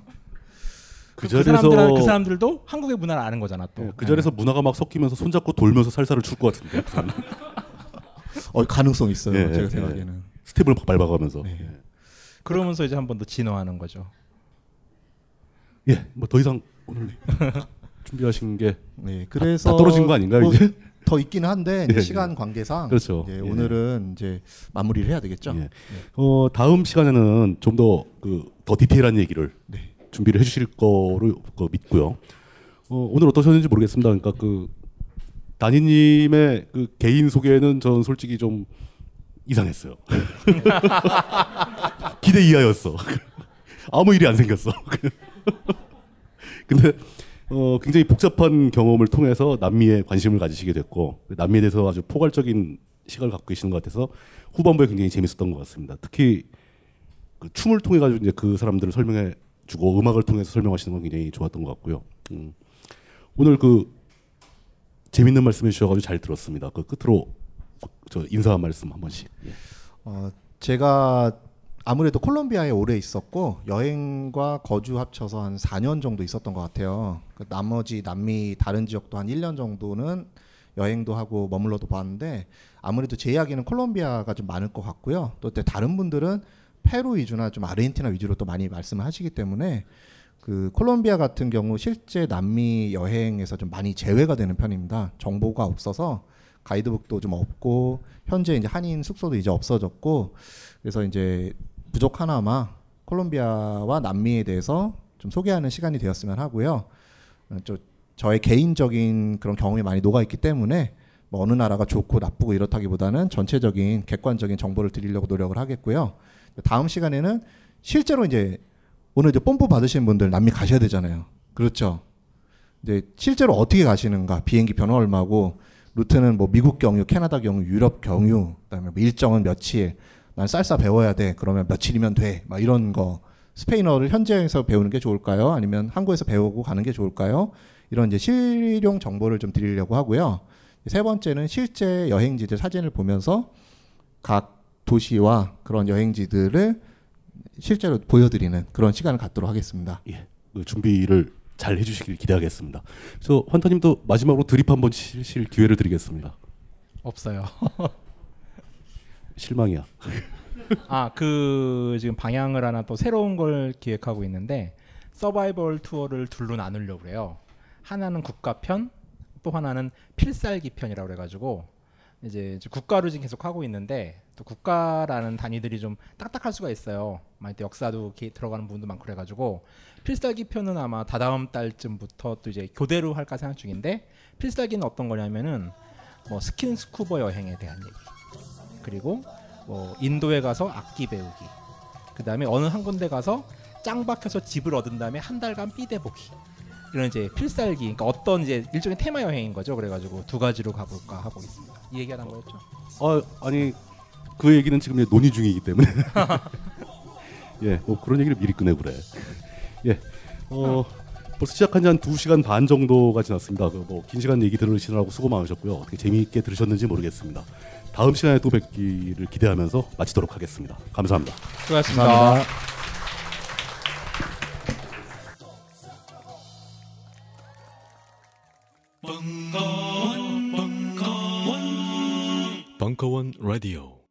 그 그 자리에서 사람들 그 사람들도 한국의 문화를 아는 거잖아 또. 예, 그 자리에서 문화가 막 섞이면서 손잡고 돌면서 살살을 출것 같은데. 그 사람은. *laughs* 어 가능성 있어요. 예, 제가 예. 생각에는. 스텝을 막 밟아가면서. 네. 예. 그러면서 이제 한 번 더 진화하는 거죠. 예, 뭐 더 이상 오늘 *laughs* 준비하신 게 네, 다- 그래서 다 떨어진 거 아닌가요 뭐 이제? 더 있기는 한데 예, 시간 예. 관계상 그렇죠. 예. 오늘은 이제 마무리를 해야 되겠죠. 예. 어, 다음 시간에는 좀 더 그더 디테일한 얘기를 네. 준비를 해주실 거로 그 믿고요. 어, 오늘 어떠셨는지 모르겠습니다. 그러니까 그 다니님의 그 개인 소개는 저는 솔직히 좀 이상했어요. *laughs* 기대 이하였어. *laughs* 아무 일이 안 생겼어. *laughs* 근데 어, 굉장히 복잡한 경험을 통해서 남미에 관심을 가지시게 됐고 남미에 대해서 아주 포괄적인 시각을 갖고 계시는 것 같아서 후반부에 굉장히 재밌었던 것 같습니다. 특히 그 춤을 통해 가지고 이제 그 사람들을 설명해 주고 음악을 통해서 설명하시는 건 굉장히 좋았던 것 같고요. 음. 오늘 그 재밌는 말씀해 주셔가지고 잘 들었습니다. 그 끝으로 저 인사 말씀 한 번씩. 예. 어, 제가 아무래도 콜롬비아에 오래 있었고 여행과 거주 합쳐서 한 4년 정도 있었던 것 같아요. 그 나머지 남미 다른 지역도 한 1년 정도는 여행도 하고 머물러도 봤는데 아무래도 제 이야기는 콜롬비아가 좀 많을 것 같고요. 또 다른 분들은 페루 위주나 좀 아르헨티나 위주로 또 많이 말씀을 하시기 때문에 그 콜롬비아 같은 경우 실제 남미 여행에서 좀 많이 제외가 되는 편입니다. 정보가 없어서 가이드북도 좀 없고 현재 이제 한인 숙소도 이제 없어졌고 그래서 이제 부족 하나마 콜롬비아와 남미에 대해서 좀 소개하는 시간이 되었으면 하고요. 어, 저, 저의 개인적인 그런 경험이 많이 녹아 있기 때문에 뭐 어느 나라가 좋고 나쁘고 이렇다기보다는 전체적인 객관적인 정보를 드리려고 노력을 하겠고요. 다음 시간에는 실제로 이제 오늘 이제 뽐뿌 받으시는 분들 남미 가셔야 되잖아요. 그렇죠. 이제 실제로 어떻게 가시는가 비행기 변화 얼마고 루트는 뭐 미국 경유, 캐나다 경유, 유럽 경유, 그다음에 뭐 일정은 며칠, 난 쌀쌀 배워야 돼. 그러면 며칠이면 돼. 막 이런 거 스페인어를 현지에서 배우는 게 좋을까요? 아니면 한국에서 배우고 가는 게 좋을까요? 이런 이제 실용 정보를 좀 드리려고 하고요. 세 번째는 실제 여행지들 사진을 보면서 각 도시와 그런 여행지들을 실제로 보여드리는 그런 시간을 갖도록 하겠습니다. 예, 그 준비를 잘 해주시길 기대하겠습니다. 그래서 환타님도 마지막으로 드립 한번 치실 기회를 드리겠습니다. 없어요. *laughs* 실망이야. 아, 그 지금 방향을 하나 또 새로운 걸 기획하고 있는데 서바이벌 투어를 둘로 나누려고 그래요. 하나는 국가편, 또 하나는 필살기 편이라고 그래 가지고 이제 국가로 지금 계속 하고 있는데 또 국가라는 단위들이 좀 딱딱할 수가 있어요. 많이 또 역사도 들어가는 부분도 많고 그래 가지고 필살기 편은 아마 다다음 달쯤부터 또 이제 교대로 할까 생각 중인데 필살기는 어떤 거냐면은 뭐 스킨 스쿠버 여행에 대한 얘기 그리고 뭐 인도에 가서 악기 배우기 그 다음에 어느 한 군데 가서 짱 박혀서 집을 얻은 다음에 한 달간 삐대 보기 이런 이제 필살기 그러니까 어떤 이제 일종의 테마 여행인 거죠 그래가지고 두 가지로 가볼까 하고 있습니다 이 얘기하는 거였죠 아 아니 그 얘기는 지금 이제 논의 중이기 때문에 *laughs* 예, 뭐 그런 얘기를 미리 꺼내 그래. *laughs* 예, 어 벌써 시작한 지 한 두 시간 반 정도가 지났습니다. 그 뭐 긴 시간 얘기 들으시느라고 수고 많으셨고요. 어떻게 재미있게 들으셨는지 모르겠습니다. 다음 시간에 또 뵙기를 기대하면서 마치도록 하겠습니다. 감사합니다. 수고하셨습니다. 감사합니다. 벙커원, 라디오.